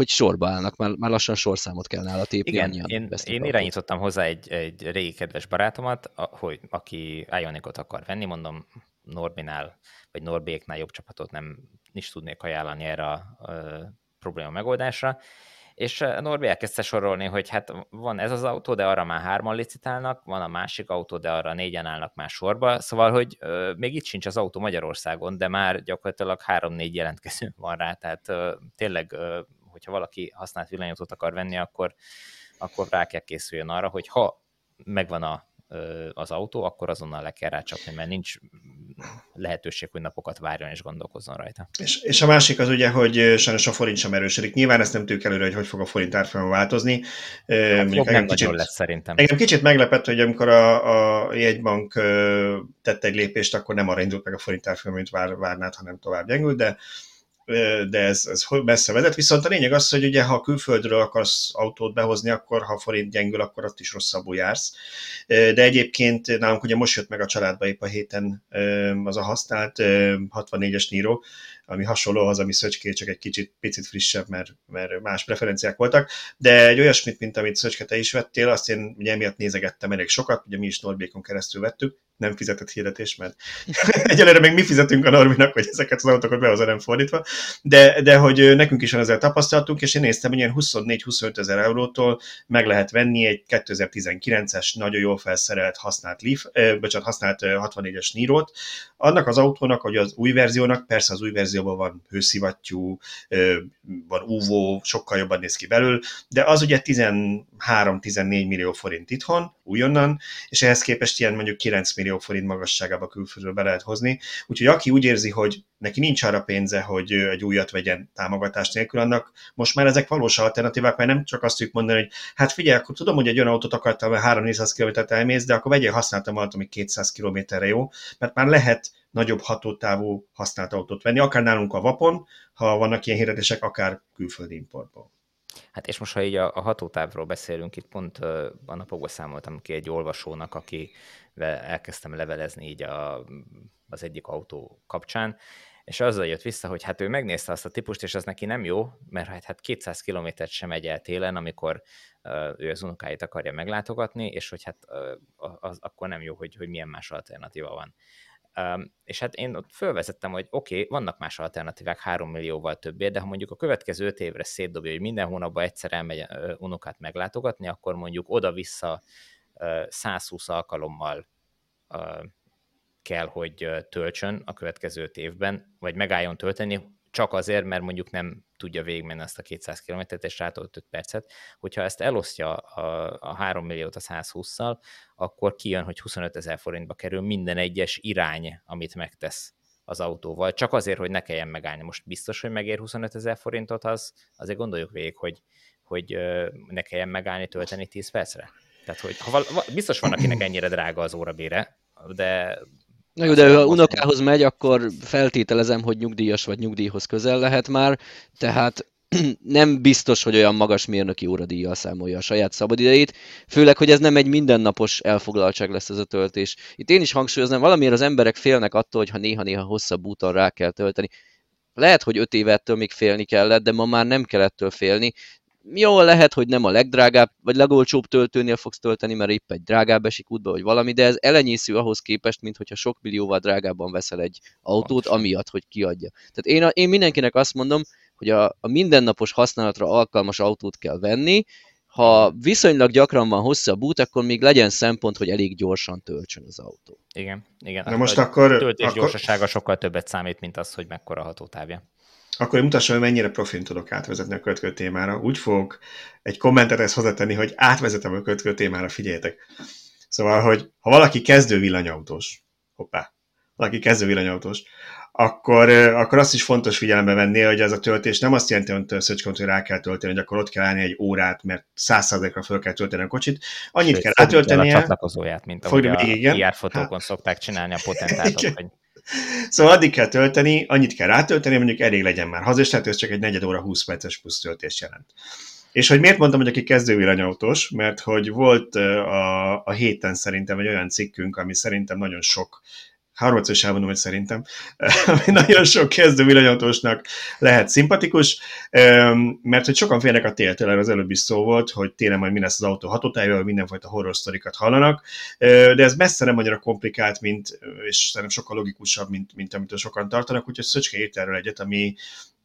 hogy sorba állnak, már, már lassan sorszámot kell nála tépni. Igen, én, én irányítottam hozzá egy, egy régi kedves barátomat, hogy aki Ionicot akar venni, mondom, Norbinál, vagy Norbéknál jobb csapatot nem is tudnék ajánlani erre a probléma megoldásra. És Norbi elkezdte sorolni, hogy hát van ez az autó, de arra már hárman licitálnak, van a másik autó, de arra négyen állnak már sorba, szóval, hogy euh, még itt sincs az autó Magyarországon, de már gyakorlatilag három-négy jelentkező van rá, tehát euh, tényleg, euh, hogyha valaki használt villanyautót akar venni, akkor, akkor rá kell készüljön arra, hogy ha megvan a az autó, akkor azonnal le kell rácsapni, mert nincs lehetőség, hogy napokat várjon és gondolkozzon rajta. És, és a másik az ugye, hogy sajnos a forint sem erősödik. Nyilván ezt nem tudjuk előre, hogy hogy fog a forint árfolyam változni. Hát Mondjuk nem kicsit, lesz szerintem. Engem kicsit meglepett, hogy amikor a, a jegybank tette egy lépést, akkor nem arra indult meg a forint árfolyam, mint vár, várnád, hanem tovább gyengült, de de ez, ez messze vezet. Viszont a lényeg az, hogy ugye ha külföldről akarsz autót behozni, akkor ha forint gyengül, akkor ott is rosszabbul jársz. De egyébként nálunk ugye most jött meg a családba épp a héten az a használt 64-es Niro, ami hasonló az, ami Szöcské, csak egy kicsit picit frissebb, mert, mert más preferenciák voltak, de egy olyasmit, mint amit Szöcske te is vettél, azt én ugye emiatt nézegettem elég sokat, ugye mi is Norbékon keresztül vettük, nem fizetett hirdetés, mert [laughs] egyelőre még mi fizetünk a Norbinak, hogy ezeket az autókat behozza, nem fordítva, de, de hogy nekünk is van ezzel tapasztalatunk, és én néztem, hogy ilyen 24-25 ezer eurótól meg lehet venni egy 2019-es, nagyon jól felszerelt használt Leaf, eh, bocsánat, használt 64-es Niro-t. Annak az autónak, hogy az új verziónak, persze az új verzióban van hőszivattyú, van UVO, sokkal jobban néz ki belül, de az ugye 13-14 millió forint itthon, újonnan, és ehhez képest ilyen mondjuk 9 millió forint magasságába külföldről be lehet hozni. Úgyhogy aki úgy érzi, hogy neki nincs arra pénze, hogy egy újat vegyen támogatás nélkül, annak most már ezek valós alternatívák, mert nem csak azt tudjuk mondani, hogy hát figyelj, akkor tudom, hogy egy olyan autót akartam, 3-400 km elmész, de akkor vegyél használtam autót, ami 200 km-re jó, mert már lehet nagyobb hatótávú használt autót venni, akár nálunk a vapon, ha vannak ilyen hirdetések, akár külföldi importból. Hát és most, ha így a, a hatótávról beszélünk, itt pont uh, a napokban számoltam ki egy olvasónak, aki elkezdtem levelezni így a, az egyik autó kapcsán, és azzal jött vissza, hogy hát ő megnézte azt a típust, és az neki nem jó, mert hát, hát 200 kilométert sem megy el télen, amikor ő az unokáit akarja meglátogatni, és hogy hát az, akkor nem jó, hogy, hogy milyen más alternatíva van. És hát én ott fölvezettem, hogy oké, okay, vannak más alternatívák 3 millióval többé, de ha mondjuk a következő 5 évre szétdobja, hogy minden hónapban egyszer elmegy unokát meglátogatni, akkor mondjuk oda-vissza 120 alkalommal kell, hogy töltsön a következő 5 évben, vagy megálljon tölteni, csak azért, mert mondjuk nem tudja végigmenni ezt a 200 km-t, és rátolt 5 percet. Hogyha ezt elosztja a, a 3 milliót a 120-szal, akkor kijön, hogy 25 ezer forintba kerül minden egyes irány, amit megtesz az autóval, csak azért, hogy ne kelljen megállni. Most biztos, hogy megér 25 ezer forintot, az azért gondoljuk végig, hogy, hogy ne kelljen megállni, tölteni 10 percre. Tehát, hogy ha val- biztos van, akinek ennyire drága az órabére, de Na jó, de ha unokához megy, akkor feltételezem, hogy nyugdíjas vagy nyugdíjhoz közel lehet már, tehát [clears throat] nem biztos, hogy olyan magas mérnöki óradíjjal számolja a saját szabadidejét, főleg, hogy ez nem egy mindennapos elfoglaltság lesz ez a töltés. Itt én is hangsúlyoznám, valamiért az emberek félnek attól, hogy ha néha-néha hosszabb úton rá kell tölteni. Lehet, hogy öt évettől még félni kellett, de ma már nem kell ettől félni jó, lehet, hogy nem a legdrágább, vagy legolcsóbb töltőnél fogsz tölteni, mert épp egy drágább esik útba, vagy valami, de ez elenyésző ahhoz képest, mint hogyha sok millióval drágábban veszel egy autót, amiatt, hogy kiadja. Tehát én, a, én mindenkinek azt mondom, hogy a, a mindennapos használatra alkalmas autót kell venni, ha viszonylag gyakran van hosszabb út, akkor még legyen szempont, hogy elég gyorsan töltsön az autó. Igen, igen. Na most a akkor... töltés akkor... gyorsasága sokkal többet számít, mint az, hogy mekkora hatótávja akkor én mutassam, hogy mennyire profin tudok átvezetni a kötkő témára. Úgy fogok egy kommentet ezt hozzátenni, hogy átvezetem a kötkő témára, figyeljetek. Szóval, hogy ha valaki kezdő villanyautós, hoppá, valaki kezdő villanyautós, akkor, akkor azt is fontos figyelembe venni, hogy ez a töltés nem azt jelenti, hogy szöcskont, hogy rá kell tölteni, hogy akkor ott kell állni egy órát, mert százszázalékra föl kell tölteni a kocsit. Annyit Sőt, kell rátöltenie. A csatlakozóját, mint ahogy a igen. PR fotókon hát. szokták csinálni a potentátok, hogy Szóval addig kell tölteni, annyit kell rátölteni, mondjuk elég legyen már haza, és tehát ez csak egy negyed óra 20 perces plusz töltés jelent. És hogy miért mondtam, hogy aki kezdő villanyautós, mert hogy volt a, a héten szerintem egy olyan cikkünk, ami szerintem nagyon sok harmadszor is elmondom, hogy szerintem, [laughs] ami nagyon sok kezdő villanyautósnak lehet szimpatikus, mert hogy sokan félnek a téltől, az előbb is szó volt, hogy télen majd mi lesz az autó hatótájával, mindenfajta horror sztorikat hallanak, de ez messze nem annyira komplikált, mint, és szerintem sokkal logikusabb, mint, mint amit sokan tartanak, úgyhogy Szöcske írt erről egyet, ami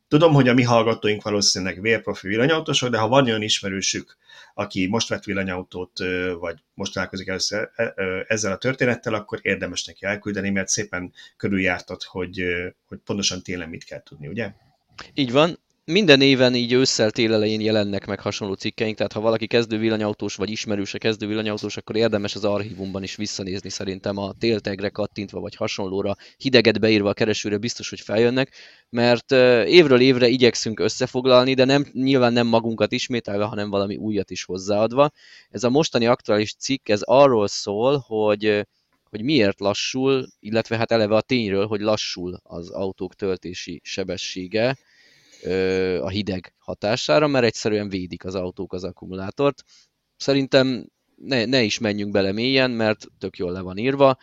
Tudom, hogy a mi hallgatóink valószínűleg vérprofi villanyautósok, de ha van olyan ismerősük, aki most vett villanyautót, vagy most találkozik először e, ezzel a történettel, akkor érdemes neki elküldeni, mert szépen körüljártat, hogy, hogy pontosan tényleg mit kell tudni, ugye? Így van, minden éven így ősszel tél elején jelennek meg hasonló cikkeink, tehát ha valaki kezdő villanyautós vagy ismerőse kezdő villanyautós, akkor érdemes az archívumban is visszanézni szerintem a téltegre kattintva vagy hasonlóra, hideget beírva a keresőre biztos, hogy feljönnek, mert évről évre igyekszünk összefoglalni, de nem, nyilván nem magunkat ismételve, hanem valami újat is hozzáadva. Ez a mostani aktuális cikk, ez arról szól, hogy hogy miért lassul, illetve hát eleve a tényről, hogy lassul az autók töltési sebessége, a hideg hatására, mert egyszerűen védik az autók az akkumulátort. Szerintem ne, ne is menjünk bele mélyen, mert tök jól le van írva.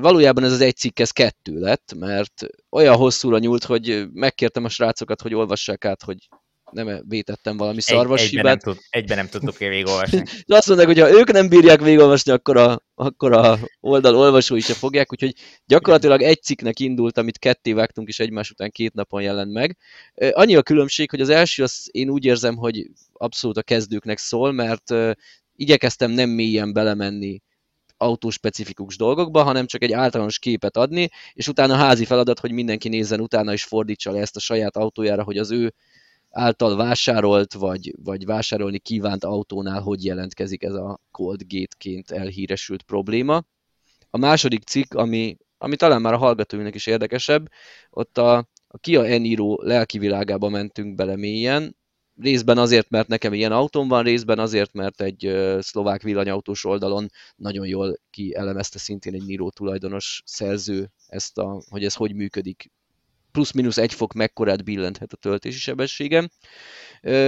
Valójában ez az egy cikk, ez kettő lett, mert olyan hosszúra nyúlt, hogy megkértem a srácokat, hogy olvassák át, hogy nem vétettem valami szarvas egy, egyben, nem tud, egyben nem tudtuk végigolvasni. [laughs] De azt mondták, hogy ha ők nem bírják végigolvasni, akkor a, akkor a oldal olvasói se fogják, úgyhogy gyakorlatilag egy cikknek indult, amit ketté vágtunk, és egymás után két napon jelent meg. Annyi a különbség, hogy az első, az én úgy érzem, hogy abszolút a kezdőknek szól, mert igyekeztem nem mélyen belemenni autóspecifikus dolgokba, hanem csak egy általános képet adni, és utána házi feladat, hogy mindenki nézzen utána és fordítsa le ezt a saját autójára, hogy az ő által vásárolt, vagy, vagy vásárolni kívánt autónál hogy jelentkezik ez a Cold Gate-ként elhíresült probléma. A második cikk, ami, ami talán már a hallgatóinknak is érdekesebb, ott a, a Kia Eniro lelkivilágába mentünk bele mélyen, részben azért, mert nekem ilyen autóm van, részben azért, mert egy szlovák villanyautós oldalon nagyon jól kielemezte szintén egy Niro tulajdonos szerző ezt a, hogy ez hogy működik plusz-minusz egy fok mekkorát billenthet a töltési sebességem.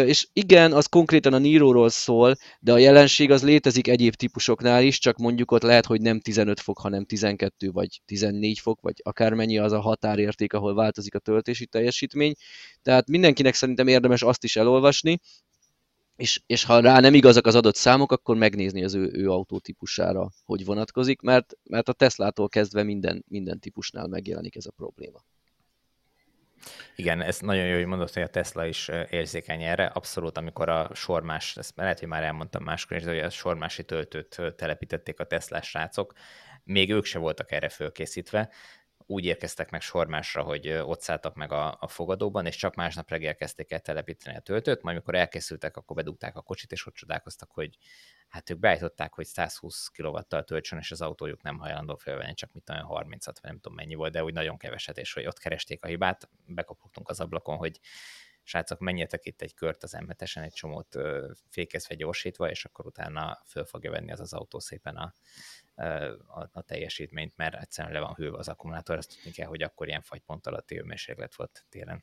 És igen, az konkrétan a Niro-ról szól, de a jelenség az létezik egyéb típusoknál is, csak mondjuk ott lehet, hogy nem 15 fok, hanem 12 vagy 14 fok, vagy akármennyi az a határérték, ahol változik a töltési teljesítmény. Tehát mindenkinek szerintem érdemes azt is elolvasni, és, és ha rá nem igazak az adott számok, akkor megnézni az ő, ő autótípusára, hogy vonatkozik, mert, mert a Teslától kezdve minden, minden típusnál megjelenik ez a probléma. Igen, ez nagyon jó, hogy mondod, hogy a Tesla is érzékeny erre. Abszolút, amikor a sormás, ezt lehet, hogy már elmondtam máskor is, de hogy a sormási töltőt telepítették a Tesla srácok, még ők se voltak erre fölkészítve, úgy érkeztek meg sormásra, hogy ott szálltak meg a, a fogadóban, és csak másnap reggel kezdték el telepíteni a töltőt, majd amikor elkészültek, akkor bedugták a kocsit, és ott csodálkoztak, hogy hát ők beállították, hogy 120 kW-tal töltsön, és az autójuk nem hajlandó felvenni, csak mit olyan 30 vagy nem tudom mennyi volt, de úgy nagyon keveset, és hogy ott keresték a hibát, bekopogtunk az ablakon, hogy srácok, menjetek itt egy kört az m egy csomót fékezve, gyorsítva, és akkor utána föl fogja venni az az autó szépen a, a, a teljesítményt, mert egyszerűen le van hőve az akkumulátor, azt tudni kell, hogy akkor ilyen fagypont alatti hőmérséklet volt télen.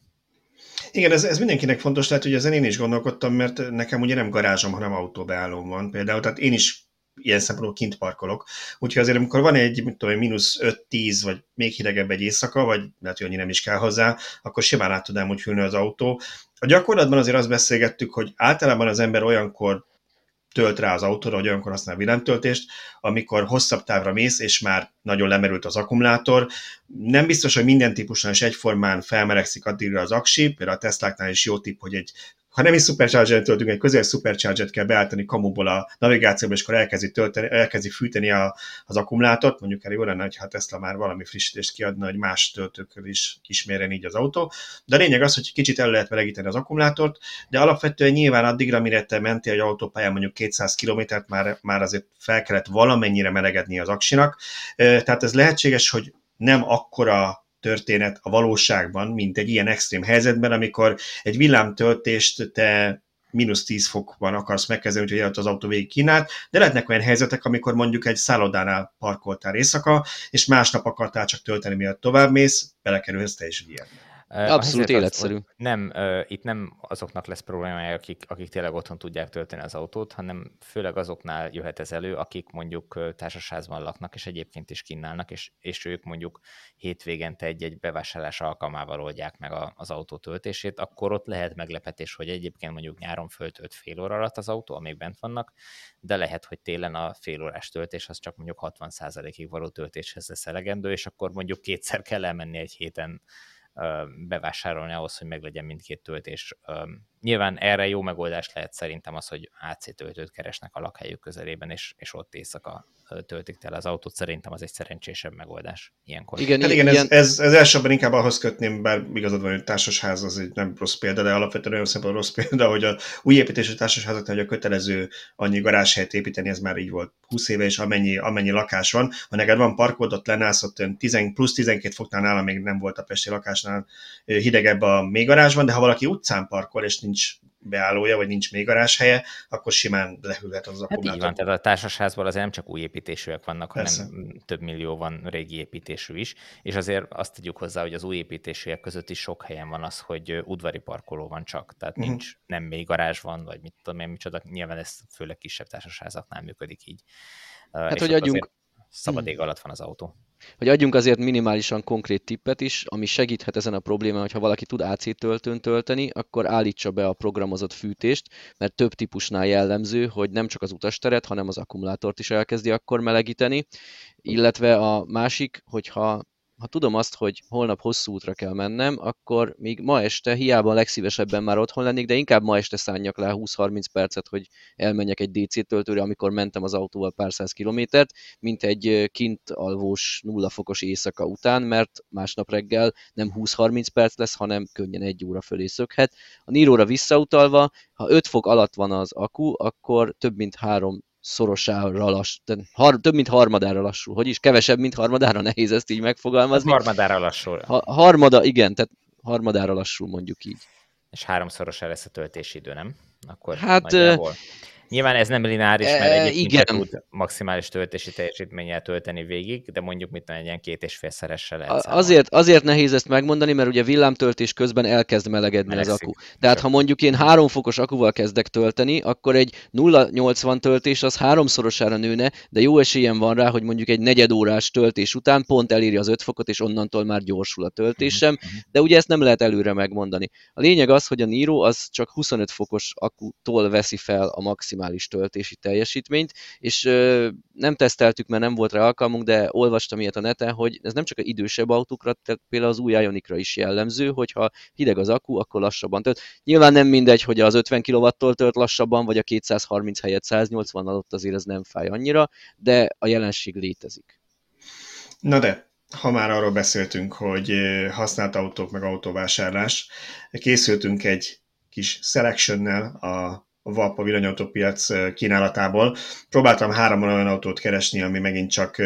Igen, ez, ez mindenkinek fontos lehet, hogy ezen én is gondolkodtam, mert nekem ugye nem garázsom, hanem autóbeállóm van például, tehát én is ilyen szempontból kint parkolok. Úgyhogy azért, amikor van egy, mit tudom, mínusz 5-10, vagy még hidegebb egy éjszaka, vagy lehet, hogy annyi nem is kell hozzá, akkor simán át tudnám úgy hűlni az autó. A gyakorlatban azért azt beszélgettük, hogy általában az ember olyankor tölt rá az autóra, hogy olyankor használ villámtöltést, amikor hosszabb távra mész, és már nagyon lemerült az akkumulátor. Nem biztos, hogy minden típusnál is egyformán felmelegszik addigra az aksi, például a Tesláknál is jó tipp, hogy egy ha nem is supercharger töltünk, egy közel supercharger kell beállítani kamuból a navigációba, és akkor elkezdi, tölteni, elkezdi fűteni a, az akkumulátort, mondjuk el jó lenne, hogy hát Tesla már valami frissítést kiadna, hogy más töltőkről is ismérjen így az autó. De a lényeg az, hogy kicsit el lehet melegíteni az akkumulátort, de alapvetően nyilván addigra, mire te mentél egy autópályán mondjuk 200 kilométert, már, már azért fel kellett valamennyire melegedni az aksinak. Tehát ez lehetséges, hogy nem akkora történet a valóságban, mint egy ilyen extrém helyzetben, amikor egy villámtöltést te mínusz 10 fokban akarsz megkezdeni, hogy az autó végig kínált, de lehetnek olyan helyzetek, amikor mondjuk egy szállodánál parkoltál éjszaka, és másnap akartál csak tölteni, miatt tovább mész, belekerülhetsz te is ilyen. Abszolút életszerű. Az, nem, itt nem azoknak lesz problémája, akik, akik tényleg otthon tudják tölteni az autót, hanem főleg azoknál jöhet ez elő, akik mondjuk társasházban laknak, és egyébként is kínálnak, és, és ők mondjuk hétvégente egy-egy bevásárlás alkalmával oldják meg a, az autó töltését, akkor ott lehet meglepetés, hogy egyébként mondjuk nyáron föltölt fél óra alatt az autó, amíg bent vannak, de lehet, hogy télen a fél órás töltés az csak mondjuk 60%-ig való töltéshez lesz elegendő, és akkor mondjuk kétszer kell elmenni egy héten bevásárolni ahhoz, hogy meglegyen mindkét töltés. Nyilván erre jó megoldás lehet szerintem az, hogy AC töltőt keresnek a lakhelyük közelében, és, és ott éjszaka töltik tele az autót. Szerintem az egy szerencsésebb megoldás ilyenkor. Igen, hát igen, igen. Ez, ez, ez elsőbben inkább ahhoz kötném, bár igazad van, hogy társasház az egy nem rossz példa, de alapvetően olyan szempontból rossz példa, hogy a új építésű társasházaknál, hogy a kötelező annyi garázshelyet építeni, ez már így volt 20 éve, és amennyi, amennyi lakás van. Ha neked van parkod, ott lenállsz, ott 10, plusz 12 foknál nála még nem volt a pesti lakásnál hidegebb a mélygarázsban, de ha valaki utcán parkol, és nincs beállója, vagy nincs még helye, akkor simán lehűlhet az akkumulátor. Hát így van, tehát a társasházból az nem csak új építésűek vannak, Persze. hanem több millió van régi építésű is, és azért azt tudjuk hozzá, hogy az új építésűek között is sok helyen van az, hogy udvari parkoló van csak, tehát uh-huh. nincs, nem még garázs van, vagy mit tudom én, micsoda, nyilván ez főleg kisebb társasházaknál működik így. Hát, és hogy adjunk... Szabad ég alatt van az autó. Hogy adjunk azért minimálisan konkrét tippet is, ami segíthet ezen a problémán, hogyha valaki tud AC töltőn tölteni, akkor állítsa be a programozott fűtést, mert több típusnál jellemző, hogy nem csak az utasteret, hanem az akkumulátort is elkezdi akkor melegíteni, illetve a másik, hogyha ha tudom azt, hogy holnap hosszú útra kell mennem, akkor még ma este, hiába legszívesebben már otthon lennék, de inkább ma este szálljak le 20-30 percet, hogy elmenjek egy DC töltőre, amikor mentem az autóval pár száz kilométert, mint egy kint alvós nulla fokos éjszaka után, mert másnap reggel nem 20-30 perc lesz, hanem könnyen egy óra fölé szökhet. A Níróra visszautalva, ha 5 fok alatt van az akku, akkor több mint 3 szorosára lass, har, több mint harmadára lassul. Hogy is? Kevesebb, mint harmadára? Nehéz ezt így megfogalmazni. Harmadára lassul. Ha, harmada, igen, tehát harmadára lassul mondjuk így. És háromszorosára lesz a töltési idő, nem? Akkor hát, nagyjából. Nyilván ez nem lineáris, mert e, egyébként igen. tud maximális töltési teljesítménnyel tölteni végig, de mondjuk mit egy ilyen két és félszeressel lehet azért, azért nehéz ezt megmondani, mert ugye villámtöltés közben elkezd melegedni Melegszik. az akku. Tehát ha mondjuk én három fokos akuval kezdek tölteni, akkor egy 0,80 töltés az háromszorosára nőne, de jó esélyem van rá, hogy mondjuk egy negyed órás töltés után pont eléri az 5 fokot, és onnantól már gyorsul a töltésem, mhm, mhm. de ugye ezt nem lehet előre megmondani. A lényeg az, hogy a Niro az csak 25 fokos akutól veszi fel a maximális maximális töltési teljesítményt, és nem teszteltük, mert nem volt rá alkalmunk, de olvastam ilyet a neten, hogy ez nem csak az idősebb autókra, tehát például az új Ionicra is jellemző, hogyha hideg az akku, akkor lassabban tölt. Nyilván nem mindegy, hogy az 50 kW-tól tölt lassabban, vagy a 230 helyett 180 ott azért ez nem fáj annyira, de a jelenség létezik. Na de, ha már arról beszéltünk, hogy használt autók meg autóvásárlás, készültünk egy kis selection a a VAP, a villanyautópiac kínálatából. Próbáltam három olyan autót keresni, ami megint csak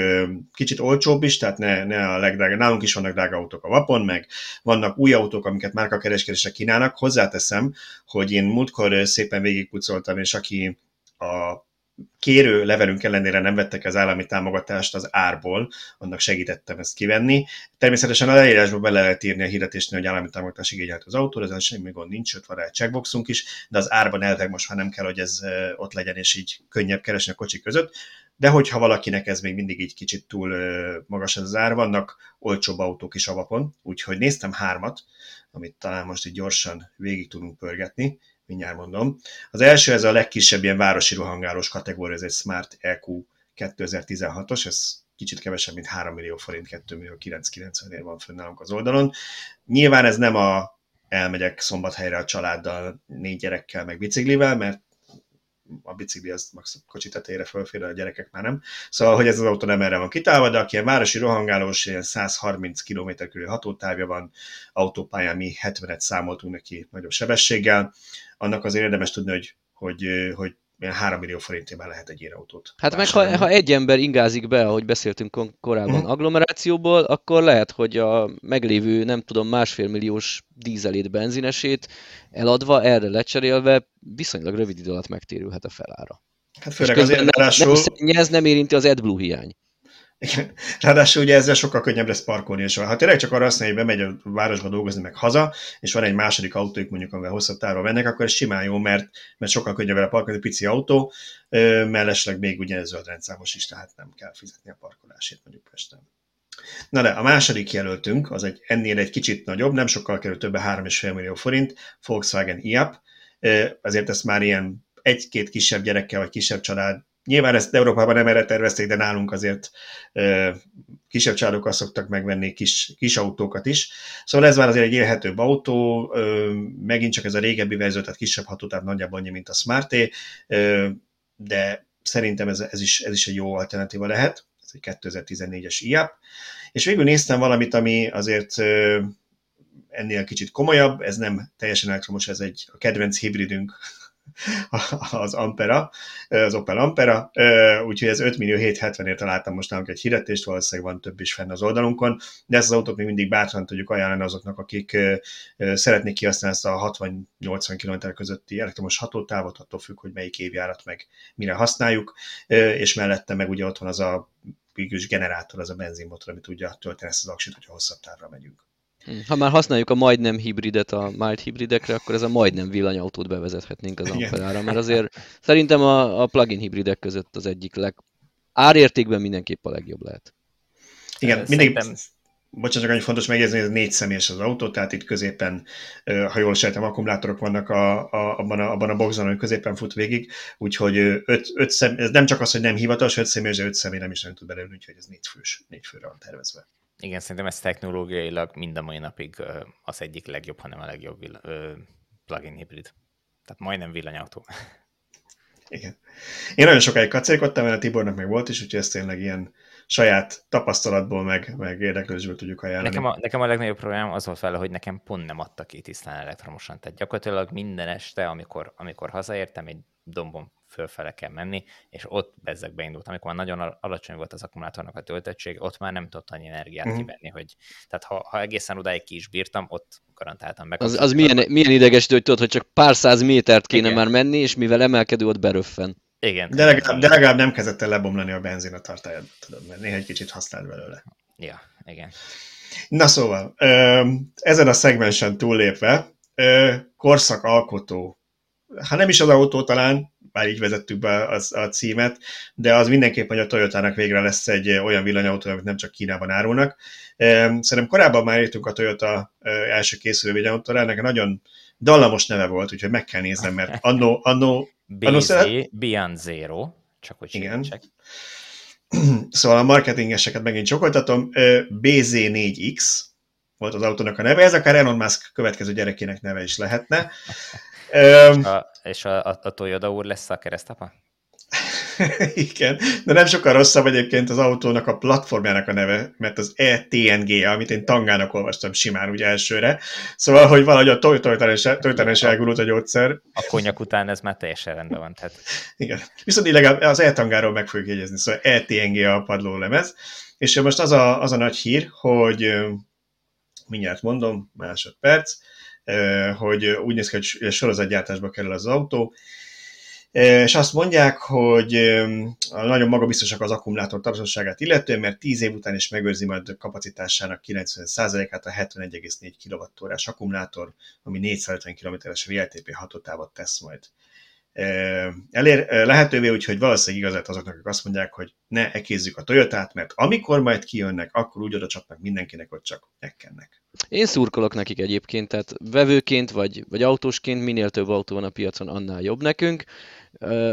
kicsit olcsóbb is, tehát ne, ne a legdrágább. Nálunk is vannak drága autók a VAPon, meg vannak új autók, amiket már a kereskedésre kínálnak. Hozzáteszem, hogy én múltkor szépen végigpucoltam, és aki a kérő levelünk ellenére nem vettek az állami támogatást az árból, annak segítettem ezt kivenni. Természetesen a leírásba bele lehet írni a hirdetésnél, hogy állami támogatás igényelt az autó, ez semmi gond nincs, ott van rá egy checkboxunk is, de az árban elveg most már nem kell, hogy ez ott legyen, és így könnyebb keresni a kocsik között. De hogyha valakinek ez még mindig így kicsit túl magas az ár, vannak olcsóbb autók is a vapon, úgyhogy néztem hármat, amit talán most így gyorsan végig tudunk pörgetni mindjárt mondom. Az első, ez a legkisebb ilyen városi rohangálós kategória, ez egy Smart EQ 2016-os, ez kicsit kevesebb, mint 3 millió forint, 2 millió 990 ér van fönn az oldalon. Nyilván ez nem a elmegyek szombathelyre a családdal, négy gyerekkel, meg biciklivel, mert a bicikli az max kocsi tetejére fölfér, a gyerekek már nem. Szóval, hogy ez az autó nem erre van kitálva, de aki ilyen városi rohangálós, ilyen 130 km körül hatótávja van, autópályán mi 70-et számoltunk neki nagyobb sebességgel, annak azért érdemes tudni, hogy, hogy, hogy milyen 3 millió forintében lehet egy ilyen autót. Hát meg ha, ha egy ember ingázik be, ahogy beszéltünk korábban uh-huh. agglomerációból, akkor lehet, hogy a meglévő, nem tudom, másfél milliós dízelét, benzinesét eladva, erre lecserélve viszonylag rövid idő alatt megtérülhet a felára. Hát főleg azért, nem, ráadásul... nem, ez nem érinti az AdBlue hiány. Igen. Ráadásul ugye ezzel sokkal könnyebb lesz parkolni, és ha tényleg csak arra azt hogy bemegy a városba dolgozni, meg haza, és van egy második autójuk mondjuk, amivel hosszabb távra mennek, akkor ez simán jó, mert, mert sokkal könnyebb vele parkolni, pici autó, mellesleg még ugye zöld rendszámos is, tehát nem kell fizetni a parkolásért mondjuk Pesten. Na de a második jelöltünk, az egy ennél egy kicsit nagyobb, nem sokkal kerül többe 3,5 millió forint, Volkswagen IAP, azért ezt már ilyen egy-két kisebb gyerekkel vagy kisebb család Nyilván ezt Európában nem erre tervezték, de nálunk azért kisebb családokkal szoktak megvenni kis, kis autókat is. Szóval ez már azért egy élhetőbb autó, megint csak ez a régebbi verzió, tehát kisebb hatótáv nagyjából annyi, mint a smart de szerintem ez, ez, is, ez is egy jó alternatíva lehet. Ez egy 2014-es IAP. És végül néztem valamit, ami azért ennél kicsit komolyabb, ez nem teljesen elektromos, ez egy a kedvenc hibridünk, [laughs] az Ampera, az Opel Ampera, úgyhogy ez 5 millió 770-ért találtam most nálunk egy hirdetést, valószínűleg van több is fenn az oldalunkon, de ezt az autót még mindig bátran tudjuk ajánlani azoknak, akik szeretnék kihasználni ezt a 60-80 km közötti elektromos hatótávot, attól függ, hogy melyik évjárat meg mire használjuk, és mellette meg ugye ott van az a generátor, az a benzinmotor, ami tudja tölteni ezt az aksit, hogyha hosszabb távra megyünk. Ha már használjuk a majdnem hibridet a mild hibridekre, akkor ez a majdnem villanyautót bevezethetnénk az Amperára, mert azért szerintem a, a plug-in hibridek között az egyik leg... árértékben mindenképp a legjobb lehet. Igen, mindig, bocsánat, csak annyi fontos megjegyezni, hogy ez négy személyes az autó, tehát itt középen, ha jól sejtem, akkumulátorok vannak a, a, abban, a, abban a boxon, hogy középen fut végig, úgyhogy öt, öt szem, ez nem csak az, hogy nem hivatalos, öt személyes, de öt személy nem is nem tud belőle, úgyhogy ez négy fős, négy főre van tervezve. Igen, szerintem ez technológiailag mind a mai napig az egyik legjobb, hanem a legjobb plug-in hibrid. Tehát majdnem villanyautó. Igen. Én nagyon sokáig kacérkodtam, mert a Tibornak meg volt is, úgyhogy ezt tényleg ilyen saját tapasztalatból, meg, meg érdeklődésből tudjuk ajánlani. Nekem a, nekem a legnagyobb problémám az volt fel, hogy nekem pont nem adta ki tisztán elektromosan. Tehát gyakorlatilag minden este, amikor, amikor hazaértem, egy dombon fölfele kell menni, és ott bezzeg beindult. Amikor már nagyon alacsony volt az akkumulátornak a töltöttség, ott már nem tudott annyi energiát uh-huh. kivenni, hogy tehát ha, ha egészen odáig ki is bírtam, ott garantáltam meg. Az, az milyen, milyen idegesítő, hogy tudod, hogy csak pár száz métert kéne Igen. már menni, és mivel emelkedő, ott beröffen. Igen. De legalább, de legalább nem kezdett el lebomlani a benzin a tartályad, tudod, mert néha egy kicsit használt belőle. Ja, igen. Na szóval, ezen a szegmensen túllépve, korszakalkotó, hát nem is az autó talán, bár így vezettük be az, a címet, de az mindenképp, hogy a Toyotának végre lesz egy olyan villanyautó, amit nem csak Kínában árulnak. Szerintem korábban már írtunk a Toyota első készülő villanyautóra, ennek nagyon dallamos neve volt, úgyhogy meg kell néznem, mert annó, annó. [laughs] Beyond Zero, csak hogy Igen. [clears throat] Szóval a marketingeseket megint csokoltatom. BZ4X volt az autónak a neve, ez akár Elon Musk következő gyerekének neve is lehetne. És a, és a, a, a Toyota úr lesz a keresztapa? [laughs] Igen, de nem sokkal rosszabb egyébként az autónak a platformjának a neve, mert az ETNG, amit én tangának olvastam simán úgy elsőre. Szóval, hogy valahogy a Toyota-n is elgurult a gyógyszer. A konyak után ez már teljesen rendben van. Tehát... [laughs] Igen. Viszont legalább az e-tangáról meg fogjuk jegyezni, szóval ETNG a padlólemez. És most az a, az a nagy hír, hogy mindjárt mondom, másodperc, hogy úgy néz ki, hogy sorozatgyártásba kerül az autó, és azt mondják, hogy nagyon magabiztosak az akkumulátor tartóságát illetően, mert 10 év után is megőrzi majd kapacitásának 90%-át a 71,4 kWh akkumulátor, ami 450 km-es VLTP hatótávot tesz majd elér, lehetővé, úgyhogy valószínűleg igazát azoknak, akik azt mondják, hogy ne ekézzük a Toyotát, mert amikor majd kijönnek, akkor úgy oda csapnak mindenkinek, hogy csak ekkennek. Én szurkolok nekik egyébként, tehát vevőként vagy, vagy autósként minél több autó van a piacon, annál jobb nekünk.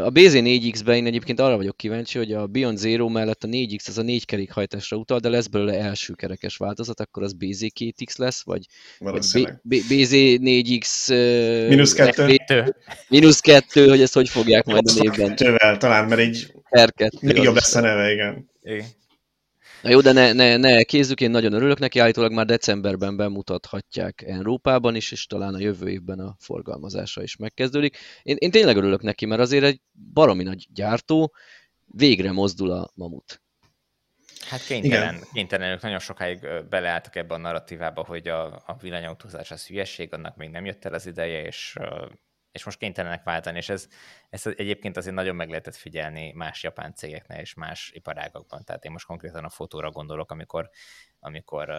A BZ4X-ben én egyébként arra vagyok kíváncsi, hogy a Beyond Zero mellett a 4X az a négy kerékhajtásra utal, de lesz belőle első kerekes változat, akkor az BZ2X lesz, vagy, vagy BZ4X minusz kettő. Minusz kettő, hogy ezt hogy fogják majd a névben. Kettővel talán, mert így még jobb lesz a neve, igen. igen. Na jó, de ne, ne, ne kézzük, én nagyon örülök neki, állítólag már decemberben bemutathatják Európában is, és talán a jövő évben a forgalmazása is megkezdődik. Én, én tényleg örülök neki, mert azért egy baromi nagy gyártó, végre mozdul a mamut. Hát kénytelen, kénytelen, ők nagyon sokáig beleálltak ebbe a narratívába, hogy a, a villanyautózás az hülyeség, annak még nem jött el az ideje, és és most kénytelenek váltani, és ez, ez egyébként azért nagyon meg lehetett figyelni más japán cégeknél és más iparágakban. Tehát én most konkrétan a fotóra gondolok, amikor, amikor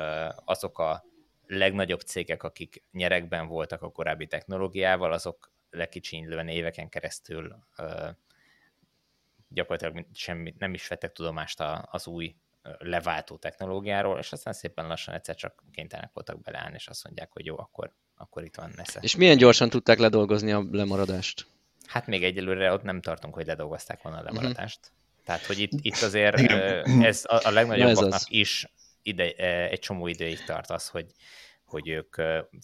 azok a legnagyobb cégek, akik nyerekben voltak a korábbi technológiával, azok lekicsinylően éveken keresztül gyakorlatilag semmi, nem is vettek tudomást az új leváltó technológiáról, és aztán szépen lassan egyszer csak kénytelenek voltak beleállni, és azt mondják, hogy jó, akkor akkor itt van Nesze. És milyen gyorsan tudták ledolgozni a lemaradást? Hát még egyelőre ott nem tartunk, hogy ledolgozták volna a mhm. lemaradást. Uh-huh. Tehát, hogy itt, itt azért ez a, a legnagyobbaknak is ide, egy csomó ideig tart az, hogy, hogy ők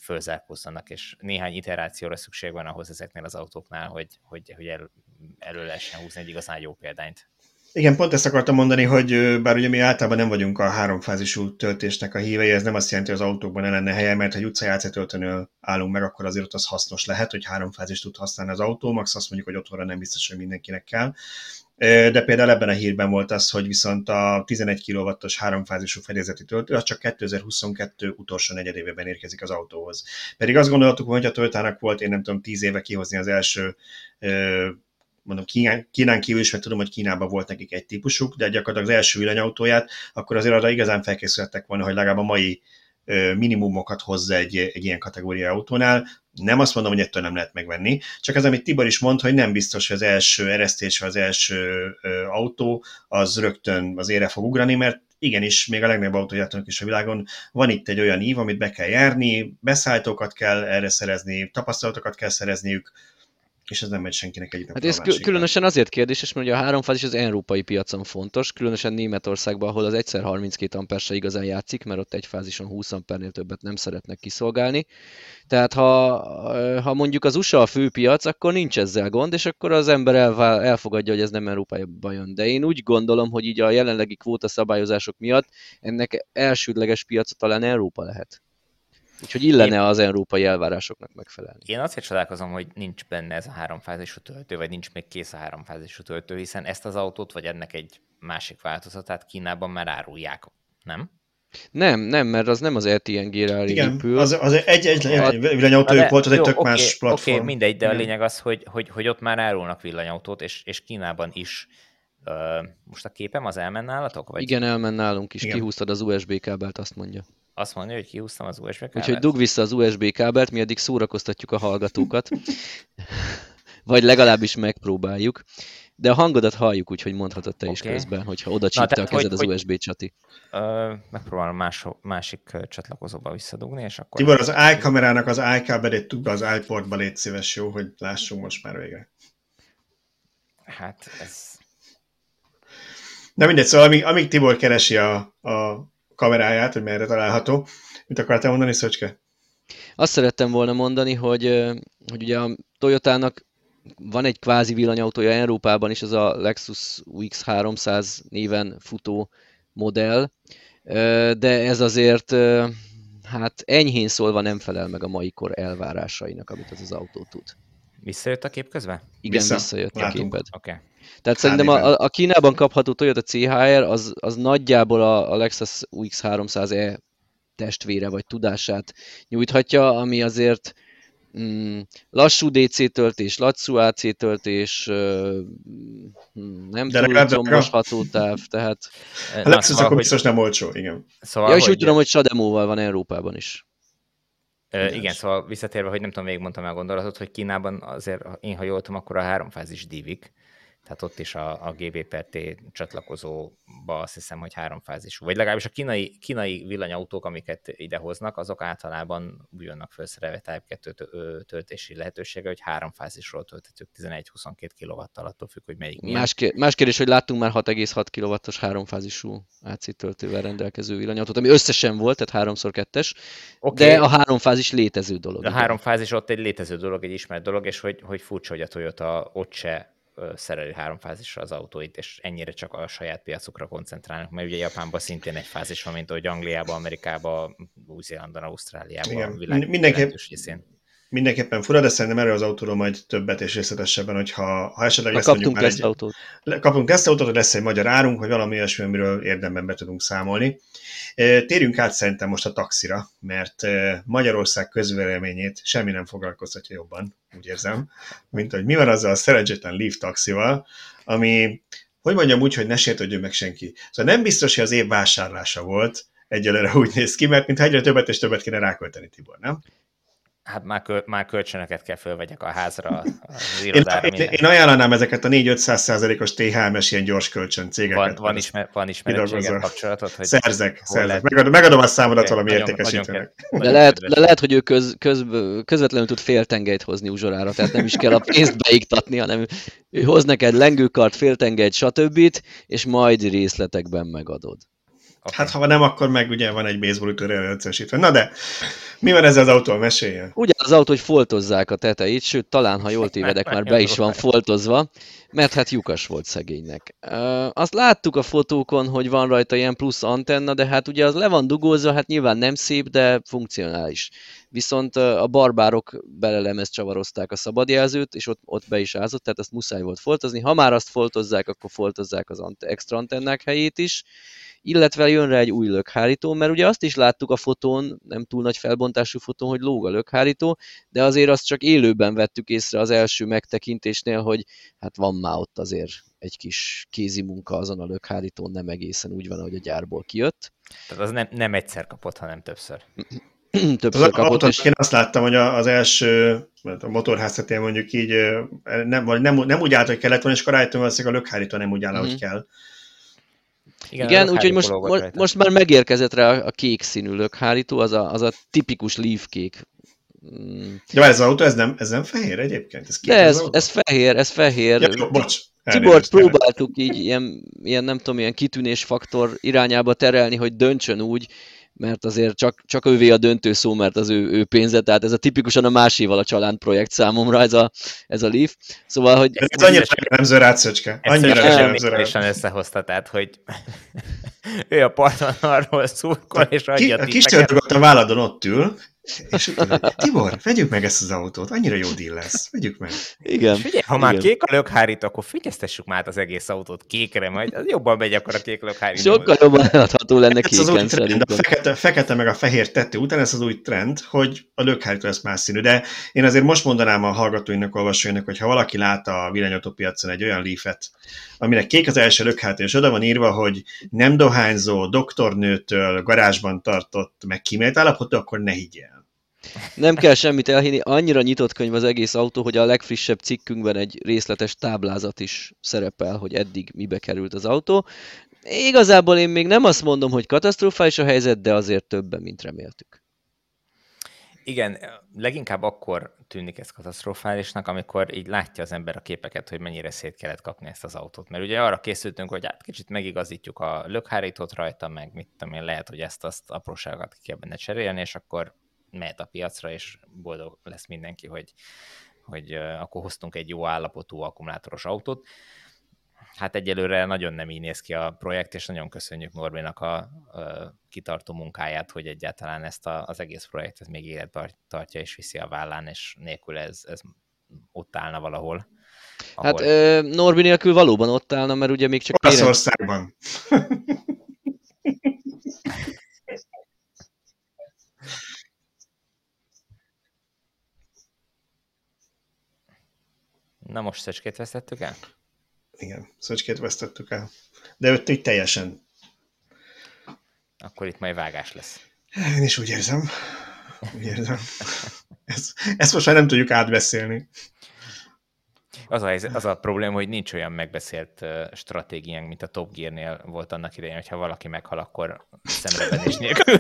fölzárkózzanak, és néhány iterációra szükség van ahhoz ezeknél az autóknál, hogy, hogy, hogy el, elő lehessen húzni egy igazán jó példányt. Igen, pont ezt akartam mondani, hogy bár ugye mi általában nem vagyunk a háromfázisú töltésnek a hívei, ez nem azt jelenti, hogy az autókban ne lenne helye, mert ha egy utcai töltőnél állunk meg, akkor azért ott az hasznos lehet, hogy háromfázist tud használni az autó, max azt mondjuk, hogy otthonra nem biztos, hogy mindenkinek kell. De például ebben a hírben volt az, hogy viszont a 11 kW-os háromfázisú fedélzeti töltő az csak 2022 utolsó negyedévében érkezik az autóhoz. Pedig azt gondoltuk, hogy a Toyotának volt, én nem tudom, 10 éve kihozni az első mondom Kínán, Kínán kívül is, mert tudom, hogy Kínában volt nekik egy típusuk, de gyakorlatilag az első villanyautóját, akkor azért arra igazán felkészültek volna, hogy legalább a mai minimumokat hozza egy, egy ilyen kategória autónál. Nem azt mondom, hogy ettől nem lehet megvenni, csak az, amit Tibor is mond, hogy nem biztos, hogy az első eresztés, az első autó az rögtön az ére fog ugrani, mert igenis, még a legnagyobb autógyártónak is a világon van itt egy olyan ív, amit be kell járni, beszállítókat kell erre szerezni, tapasztalatokat kell szerezniük, és ez nem megy senkinek egyik Hát ez különösen azért kérdéses, mert ugye a háromfázis az európai piacon fontos, különösen Németországban, ahol az egyszer 32 amper se igazán játszik, mert ott egy fázison 20 ampernél többet nem szeretnek kiszolgálni. Tehát ha, ha mondjuk az USA a főpiac, akkor nincs ezzel gond, és akkor az ember elvál, elfogadja, hogy ez nem Európába jön. De én úgy gondolom, hogy így a jelenlegi kvóta szabályozások miatt ennek elsődleges piaca talán Európa lehet. Úgyhogy illene én, az európai elvárásoknak megfelelni. Én azért csodálkozom, hogy nincs benne ez a háromfázisú töltő, vagy nincs még kész a háromfázisú töltő, hiszen ezt az autót, vagy ennek egy másik változatát Kínában már árulják, nem? Nem, nem, mert az nem az ETNG-re Igen, épül. az, az egy, egy, egy villanyautójuk volt, az egy tök okay, más platform. Oké, okay, mindegy, de a lényeg az, hogy, hogy, hogy ott már árulnak villanyautót, és, és Kínában is most a képem az elmen nálatok? Vagy? Igen, elmen nálunk is. Igen. Kihúztad az USB kábelt, azt mondja. Azt mondja, hogy kihúztam az USB kábelt? Úgyhogy dug vissza az USB kábelt, mi addig szórakoztatjuk a hallgatókat. Vagy legalábbis megpróbáljuk. De a hangodat halljuk, úgyhogy mondhatod te okay. is közben, hogyha oda csípte a kezed hogy, az USB csati. Ö, megpróbálom más, másik csatlakozóba visszadugni, és akkor... Tibor, az iCamerának az iCabelét tud be az iPortba, légy szíves, jó, hogy lássunk most már végre. Hát ez... Na mindegy, szóval amíg, amíg Tibor keresi a, a kameráját, hogy merre található. Mit akartál mondani, Szöcske? Azt szerettem volna mondani, hogy, hogy ugye a Toyotának van egy kvázi villanyautója Európában is, az a Lexus UX300 néven futó modell, de ez azért hát enyhén szólva nem felel meg a mai kor elvárásainak, amit ez az autó tud. Visszajött a kép közben? Igen, Vissza. visszajött Látunk. a képed. Okay. Tehát szerintem a, a Kínában kapható Toyota CHR az, az nagyjából a, a Lexus UX300e testvére vagy tudását nyújthatja, ami azért mm, lassú DC töltés, lassú AC töltés, mm, nem De túl combos hatótáv, tehát... [laughs] A Lexus szóval, akkor biztos nem olcsó, igen. Szóval, ja, és hogy... úgy tudom, hogy Sademóval van Európában is. Uh, igen, szóval visszatérve, hogy nem tudom, még mondtam el a gondolatot, hogy Kínában azért, én ha jól tudom, akkor a háromfázis divik, tehát ott is a, a GB per T csatlakozóba azt hiszem, hogy háromfázisú. Vagy legalábbis a kínai, kínai villanyautók, amiket idehoznak, azok általában úgy vannak felszerelve Type 2 töltési lehetősége, hogy háromfázisról töltetők 11-22 kW attól függ, hogy melyik milyen. Más, kérdés, más kérdés, hogy láttunk már 6,6 kW-os háromfázisú AC töltővel rendelkező villanyautót, ami összesen volt, tehát 3x2-es, okay. de a háromfázis létező dolog. A háromfázis ott egy létező dolog, egy ismert dolog, és hogy, hogy furcsa, hogy a Toyota ott se szerelő három fázisra az autóit, és ennyire csak a saját piacukra koncentrálnak, mert ugye Japánban szintén egy fázis van, mint ahogy Angliában, Amerikában, Új-Zélandon, Ausztráliában, Igen. világ Mindenképp, mindenképpen fura, de szerintem erről az autóról majd többet és részletesebben, hogyha ha esetleg lesz kaptunk mondjuk ezt egy, autót. Kapunk ezt autót, hogy lesz egy magyar árunk, hogy valami olyasmi, amiről érdemben be tudunk számolni. Térjünk át szerintem most a taxira, mert Magyarország közvéleményét semmi nem foglalkoztatja jobban, úgy érzem, mint hogy mi van azzal a szerencsétlen Leaf taxival, ami, hogy mondjam úgy, hogy ne sértődjön meg senki. Szóval nem biztos, hogy az év vásárlása volt, egyelőre úgy néz ki, mert mintha egyre többet és többet kéne rákölteni, Tibor, nem? Hát már, köl, már kölcsönöket kell fölvegyek a házra, az irodára. Én, én, én ajánlanám ezeket a 4-500 százalékos THM-es ilyen gyors kölcsön cégeket. Van, van, ismer, van ismerettséget kapcsolatot? Hogy szerzek, szerzek. Lehet... Megadom, megadom a számodat okay, valami értékesítőnek. De lehet, de lehet, hogy ő köz, köz, közvetlenül tud féltengelyt hozni uzsorára, tehát nem is kell a pénzt beiktatni, hanem ő hoz neked lengőkart, féltengelyt, stb. és majd részletekben megadod. Okay. Hát ha nem, akkor meg ugye van egy baseball ütőre egyszerűsítve. Na de, mi van ezzel az autó? Meséljen. Ugye az autó, hogy foltozzák a teteit, sőt, talán, ha jól tévedek, már be is van foltozva, mert hát lyukas volt szegénynek. Azt láttuk a fotókon, hogy van rajta ilyen plusz antenna, de hát ugye az le van dugózva, hát nyilván nem szép, de funkcionális. Viszont a barbárok belelemez csavarozták a szabadjelzőt, és ott, ott be is ázott, tehát ezt muszáj volt foltozni. Ha már azt foltozzák, akkor foltozzák az extra antennák helyét is, illetve jön rá egy új lökhárító, mert ugye azt is láttuk a fotón, nem túl nagy felbontású fotón, hogy lóg a lökhárító, de azért azt csak élőben vettük észre az első megtekintésnél, hogy hát van már ott azért egy kis kézi munka azon a lökhárítón, nem egészen úgy van, ahogy a gyárból kijött. Tehát az nem, nem egyszer kapott, hanem többször. [clears throat] többször az kapott. és... Én azt láttam, hogy az első a motorháztetén mondjuk így nem, nem, nem úgy állt, hogy kellett volna, és akkor rájöttem, hogy a lökhárító nem úgy áll, ahogy mm-hmm. kell. Igen, Igen úgyhogy most, most, most már megérkezett rá a kék színű lökhárító, az a, az a tipikus leaf kék. Mm. Ja, ez az autó, ez nem, ez nem fehér egyébként? Ez De ez, ez fehér, ez fehér. Ja, jó, bocs. Tibort próbáltuk így ilyen, ilyen, nem tudom, ilyen kitűnésfaktor irányába terelni, hogy döntsön úgy, mert azért csak, csak ővé a döntő szó, mert az ő, ő pénze, tehát ez a tipikusan a máséval a család projekt számomra, ez a, ez a Leaf. Szóval, hogy... Ez, annyira jellemző rád, Szöcske. Annyira jellemző rád. összehozta, tehát, hogy [laughs] ő a parton arról szurkol, és adja a kis a váladon ott ül, és utána, Tibor, vegyük meg ezt az autót, annyira jó díl lesz, vegyük meg. Igen. Figyelj, ha már igen. kék a lökhárít, akkor figyeztessük már az egész autót kékre, majd az jobban megy akkor a kék lökhárít. Sokkal jobban eladható lenne kéken trend, a fekete, fekete meg a fehér tető után ez az új trend, hogy a lökhárít lesz más színű, de én azért most mondanám a hallgatóinak, olvasóinak, hogy ha valaki lát a villanyautópiacon egy olyan leafet, aminek kék az első lökhárít, és oda van írva, hogy nem dohányzó, doktornőtől garázsban tartott, meg kimélt állapotú, akkor ne higgyél. Nem kell semmit elhinni, annyira nyitott könyv az egész autó, hogy a legfrissebb cikkünkben egy részletes táblázat is szerepel, hogy eddig mibe került az autó. Igazából én még nem azt mondom, hogy katasztrofális a helyzet, de azért többen, mint reméltük. Igen, leginkább akkor tűnik ez katasztrofálisnak, amikor így látja az ember a képeket, hogy mennyire szét kellett kapni ezt az autót. Mert ugye arra készültünk, hogy hát kicsit megigazítjuk a lökhárítót rajta, meg mit tudom én, lehet, hogy ezt azt apróságot ki kell benne cserélni, és akkor mehet a piacra, és boldog lesz mindenki, hogy, hogy akkor hoztunk egy jó állapotú akkumulátoros autót. Hát egyelőre nagyon nem így néz ki a projekt, és nagyon köszönjük Norbinak a, a kitartó munkáját, hogy egyáltalán ezt a, az egész projektet még életbe tartja és viszi a vállán, és nélkül ez, ez ott állna valahol. Ahol... Hát ö, Norbi nélkül valóban ott állna, mert ugye még csak... Olaszországban. [laughs] Na most Szöcskét vesztettük el? Igen, Szöcskét vesztettük el. De őt így teljesen. Akkor itt majd vágás lesz. Én is úgy érzem. Úgy érzem. Ezt, ezt most már nem tudjuk átbeszélni. Az a, az a probléma, hogy nincs olyan megbeszélt stratégiánk, mint a Top Gear-nél volt annak idején, hogyha valaki meghal, akkor szemrevenés nélkül.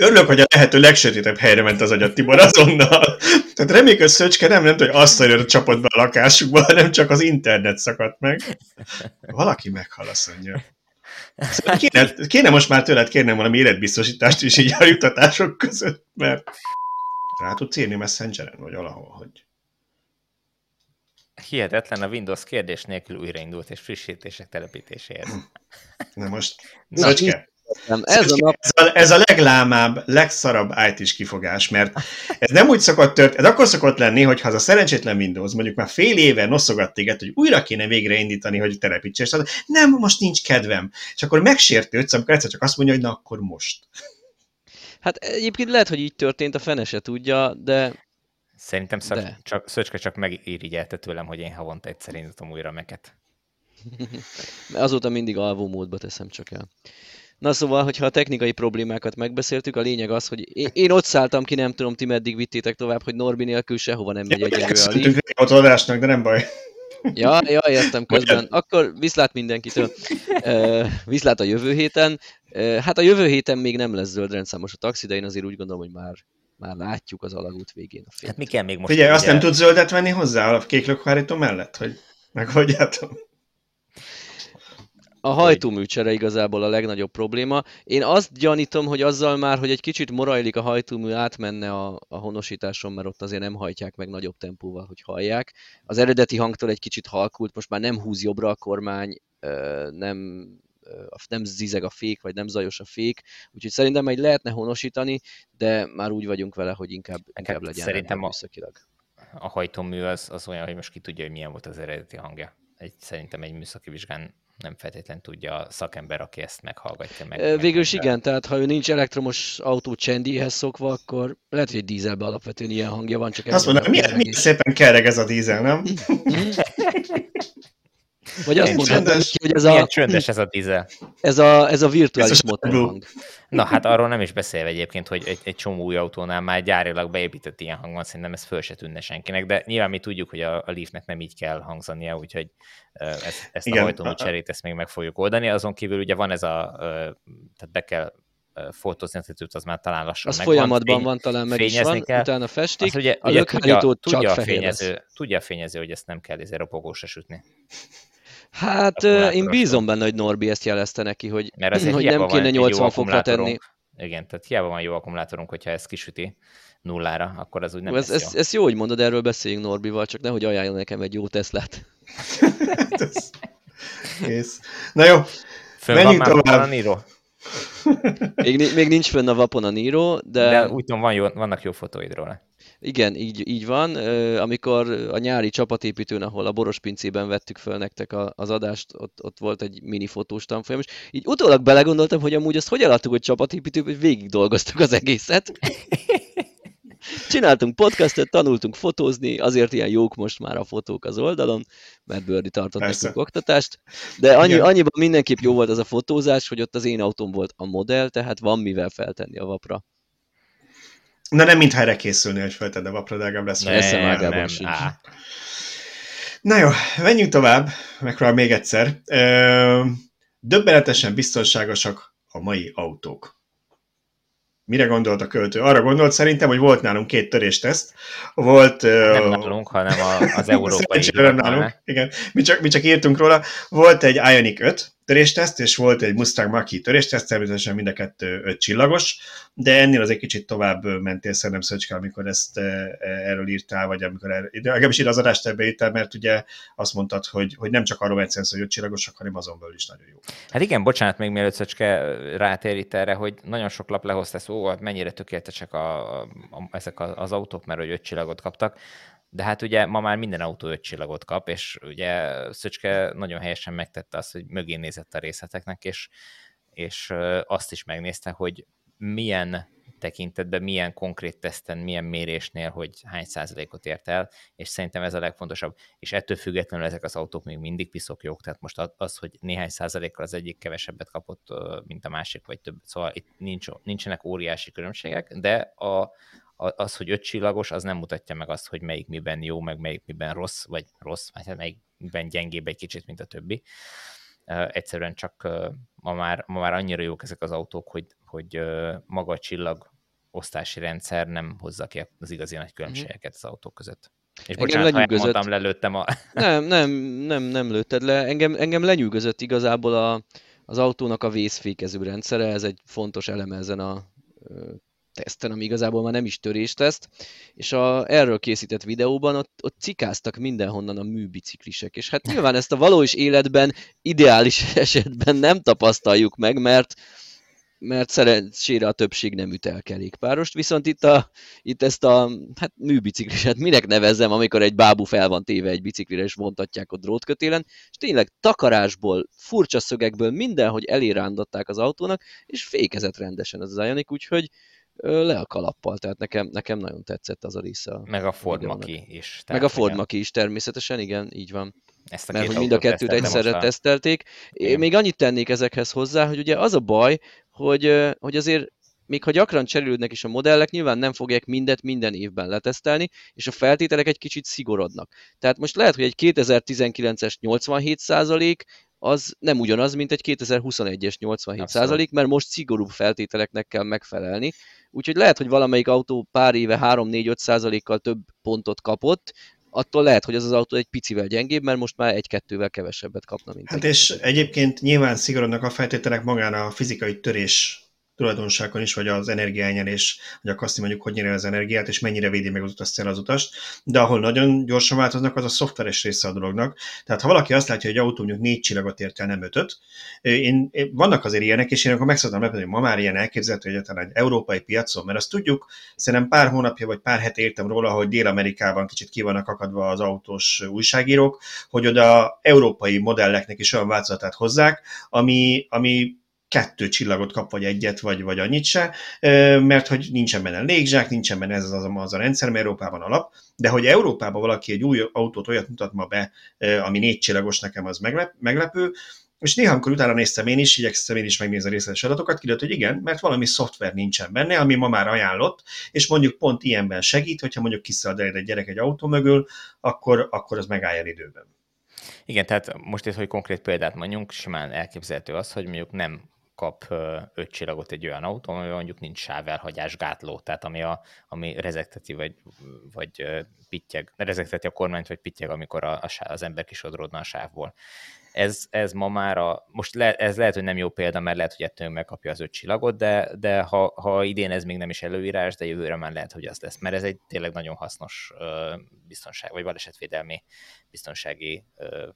Örülök, hogy a lehető legsötétebb helyre ment az agyat Tibor azonnal. Tehát reméljük, hogy Szöcske nem, nem hogy azt a csapott be a lakásukba, hanem csak az internet szakadt meg. Valaki meghal, azt mondja. Szóval kéne, kéne most már tőled kérnem valami életbiztosítást is így a jutatások között, mert rá tudsz írni Messengeren, vagy valahol, hogy... Hihetetlen, a Windows kérdés nélkül újraindult és frissítések telepítéséhez. Na most, Szöcske, nem, ez, a nap... ez, a, ez a leglámább, legszarabb IT-s kifogás, mert ez nem úgy szokott tört, ez akkor szokott lenni, hogy ha az a szerencsétlen Windows mondjuk már fél éve noszogat téged, hogy újra kéne végre indítani, hogy telepítsél, és nem, most nincs kedvem. És akkor megsértődsz, amikor egyszer csak azt mondja, hogy na akkor most. Hát egyébként lehet, hogy így történt, a fene se tudja, de... Szerintem szak, de. Csak, Szöcske csak megirigyelte tőlem, hogy én havonta egyszer indítom újra meket. [laughs] Azóta mindig alvó módba teszem csak el. Na szóval, hogyha a technikai problémákat megbeszéltük, a lényeg az, hogy én, én ott szálltam ki, nem tudom, ti meddig vittétek tovább, hogy Norbi nélkül sehova nem megy egyenlő a. Ott adásnak, de nem baj. Ja, ja, értem közben. Akkor viszlát mindenkitől. Uh, viszlát a jövő héten. Uh, hát a jövő héten még nem lesz zöld rendszámos a taxi, de én azért úgy gondolom, hogy már, már látjuk az alagút végén a fényt. Hát mi kell még most? Figyelj, azt nem tudsz zöldet venni hozzá a kék mellett, hogy meghagyjátok? A hajtóműcsere igazából a legnagyobb probléma. Én azt gyanítom, hogy azzal már, hogy egy kicsit morajlik a hajtómű, átmenne a, a honosításon, mert ott azért nem hajtják meg nagyobb tempóval, hogy hallják. Az eredeti hangtól egy kicsit halkult, most már nem húz jobbra a kormány, nem, nem zizeg a fék, vagy nem zajos a fék, úgyhogy szerintem egy lehetne honosítani, de már úgy vagyunk vele, hogy inkább, inkább legyen szerintem a, a hajtómű az, az olyan, hogy most ki tudja, hogy milyen volt az eredeti hangja. Egy, szerintem egy műszaki vizsgán nem feltétlenül tudja a szakember, aki ezt meghallgatja meg. Végül is igen, tehát ha ő nincs elektromos autó csendihez szokva, akkor lehet, hogy dízelben alapvetően ilyen hangja van, csak Azt mondom, milyen, milyen szépen kereg ez a dízel, nem? [laughs] Vagy azt mondod, hogy ez a... csöndes ez a dízel. Ez a, ez a virtuális motorhang. Na hát arról nem is beszélve egyébként, hogy egy, egy csomó új autónál már gyárilag beépített ilyen hang van, szerintem ez föl se tűnne senkinek, de nyilván mi tudjuk, hogy a, a Leafnek nem így kell hangzania, úgyhogy ezt, ezt Igen. a hajtómű cserét ezt még meg fogjuk oldani. Azon kívül ugye van ez a, tehát be kell fotózni, az már talán lassan Az megvan. folyamatban Fény, van, talán meg is van, kell. utána festik, az ugye, a ugye tudja, tudja, a fényező, tudja a fényező, hogy ezt nem kell ezért ropogósra sütni. Hát én bízom benne, hogy Norbi ezt jelezte neki, hogy, Mert hogy nem kéne 80 fokra tenni. Igen, tehát hiába van jó akkumulátorunk, hogyha ezt kisüti nullára, akkor az úgy nem ez, lesz ez, jó. Ez jó, hogy mondod, erről beszéljünk Norbival, csak nehogy ajánljon nekem egy jó Teslát. [laughs] Kész. Na jó, Fönn menjünk van tovább. a Niro? még, még nincs fönn a Vapon a Niro, de... De úgy tudom, van jó, vannak jó fotóid róla. Igen, így, így van. Amikor a nyári csapatépítőn, ahol a Boros pincében vettük föl nektek az adást, ott, ott volt egy mini fotós tanfolyam, és így utólag belegondoltam, hogy amúgy azt hogy eladtuk, hogy csapatépítőben, hogy végig dolgoztuk az egészet. [laughs] Csináltunk podcastet, tanultunk fotózni, azért ilyen jók most már a fotók az oldalon, mert Bördi tartott Persze. nekünk oktatást, de annyi, annyiban mindenképp jó volt az a fotózás, hogy ott az én autóm volt a modell, tehát van mivel feltenni a vapra. Na nem mintha erre készülni, hogy felted a legalább lesz. Nem, nem, nem. Na jó, menjünk tovább, megpróbál még egyszer. Ö, döbbenetesen biztonságosak a mai autók. Mire gondolt a költő? Arra gondolt szerintem, hogy volt nálunk két törésteszt. Volt, nem uh, nálunk, hanem az [laughs] európai. nem nálunk, igen. Mi csak, mi csak írtunk róla. Volt egy Ioniq 5, törésteszt, és volt egy Mustang Mach-E törésteszt, természetesen mind a kettő öt csillagos, de ennél az egy kicsit tovább mentél szerintem Szöcske, amikor ezt e, erről írtál, vagy amikor erről, de legalábbis ide az adást ebbe írtál, mert ugye azt mondtad, hogy, hogy nem csak arról van hogy öt csillagosak, hanem azon belül is nagyon jó. Hát igen, bocsánat, még mielőtt Szöcske rátér itt erre, hogy nagyon sok lap lehozta szó, hát mennyire tökéletesek a, a, ezek az autók, mert hogy öt csillagot kaptak de hát ugye ma már minden autó öt csillagot kap, és ugye Szöcske nagyon helyesen megtette azt, hogy mögé nézett a részleteknek, és, és azt is megnézte, hogy milyen tekintetben, milyen konkrét teszten, milyen mérésnél, hogy hány százalékot ért el, és szerintem ez a legfontosabb. És ettől függetlenül ezek az autók még mindig piszok jók, tehát most az, hogy néhány százalékkal az egyik kevesebbet kapott, mint a másik, vagy több, szóval itt nincs, nincsenek óriási különbségek, de a, az, hogy öt csillagos, az nem mutatja meg azt, hogy melyik miben jó, meg melyik miben rossz, vagy rossz, vagy hát melyikben gyengébb egy kicsit, mint a többi. Egyszerűen csak ma már, ma már annyira jók ezek az autók, hogy, hogy maga a csillag osztási rendszer nem hozza ki az igazi nagy különbségeket az autók között. És engem bocsánat, ha lelőttem a... Nem, nem, nem, nem lőtted le. Engem, engem lenyűgözött igazából a, az autónak a vészfékező rendszere, ez egy fontos eleme ezen a teszten, ami igazából már nem is törésteszt, és a erről készített videóban ott, ott cikáztak mindenhonnan a műbiciklisek, és hát nyilván ezt a valós életben, ideális [laughs] esetben nem tapasztaljuk meg, mert mert szerencsére a többség nem üt el kerékpárost, viszont itt, a, itt ezt a hát műbicikliset minek nevezzem, amikor egy bábú fel van téve egy biciklire, és vontatják a drótkötélen, és tényleg takarásból, furcsa szögekből mindenhogy elérándották az autónak, és fékezett rendesen az Ioniq, úgyhogy le a kalappal, tehát nekem, nekem nagyon tetszett az a része. Meg a Ford Maki is. Meg a Ford Maki is természetesen, igen, így van. Ezt a mert hogy mind a kettőt egyszerre tesztelték. Én még annyit tennék ezekhez hozzá, hogy ugye az a baj, hogy, hogy azért még ha gyakran cserélődnek is a modellek, nyilván nem fogják mindet minden évben letesztelni, és a feltételek egy kicsit szigorodnak. Tehát most lehet, hogy egy 2019-es 87% az nem ugyanaz, mint egy 2021-es 87 százalék, mert most szigorúbb feltételeknek kell megfelelni. Úgyhogy lehet, hogy valamelyik autó pár éve 3-4-5 százalékkal több pontot kapott, attól lehet, hogy az az autó egy picivel gyengébb, mert most már egy-kettővel kevesebbet kapna, mint Hát és egyébként nyilván szigorodnak a feltételek magán a fizikai törés tulajdonságon is, vagy az energiányerés, hogy akarsz mondjuk, hogy nyeri az energiát, és mennyire védi meg az utas az utast, de ahol nagyon gyorsan változnak, az a szoftveres része a dolognak. Tehát ha valaki azt látja, hogy egy autó mondjuk négy csillagot ért el, nem ötöt, én, én, vannak azért ilyenek, és én akkor meg szoktam lepni, hogy ma már ilyen elképzelhető egyáltalán egy európai piacon, mert azt tudjuk, szerintem pár hónapja vagy pár hete értem róla, hogy Dél-Amerikában kicsit ki vannak akadva az autós újságírók, hogy oda európai modelleknek is olyan változatát hozzák, ami, ami kettő csillagot kap, vagy egyet, vagy, vagy annyit se, mert hogy nincsen benne légzsák, nincsen benne ez az, az a rendszer, mert Európában alap, de hogy Európában valaki egy új autót olyat mutat ma be, ami négy csillagos, nekem az meglep, meglepő, és néha, amikor utána néztem én is, igyekszem én is megnézni a részletes adatokat, kiderült, hogy igen, mert valami szoftver nincsen benne, ami ma már ajánlott, és mondjuk pont ilyenben segít, hogyha mondjuk kiszalad egy gyerek egy autó mögül, akkor, akkor az megálljon időben. Igen, tehát most itt, hogy konkrét példát mondjunk, simán elképzelhető az, hogy mondjuk nem kap öt csillagot egy olyan autó, ami mondjuk nincs sávelhagyás gátló, tehát ami, a, ami rezekteti vagy, vagy pittyeg, rezekteti a kormányt, vagy pittyeg, amikor a, a, az ember kisodródna a sávból. Ez, ez ma már a, most le, ez lehet, hogy nem jó példa, mert lehet, hogy ettől megkapja az öt csillagot, de, de ha, ha idén ez még nem is előírás, de jövőre már lehet, hogy az lesz, mert ez egy tényleg nagyon hasznos biztonság, vagy balesetvédelmi biztonsági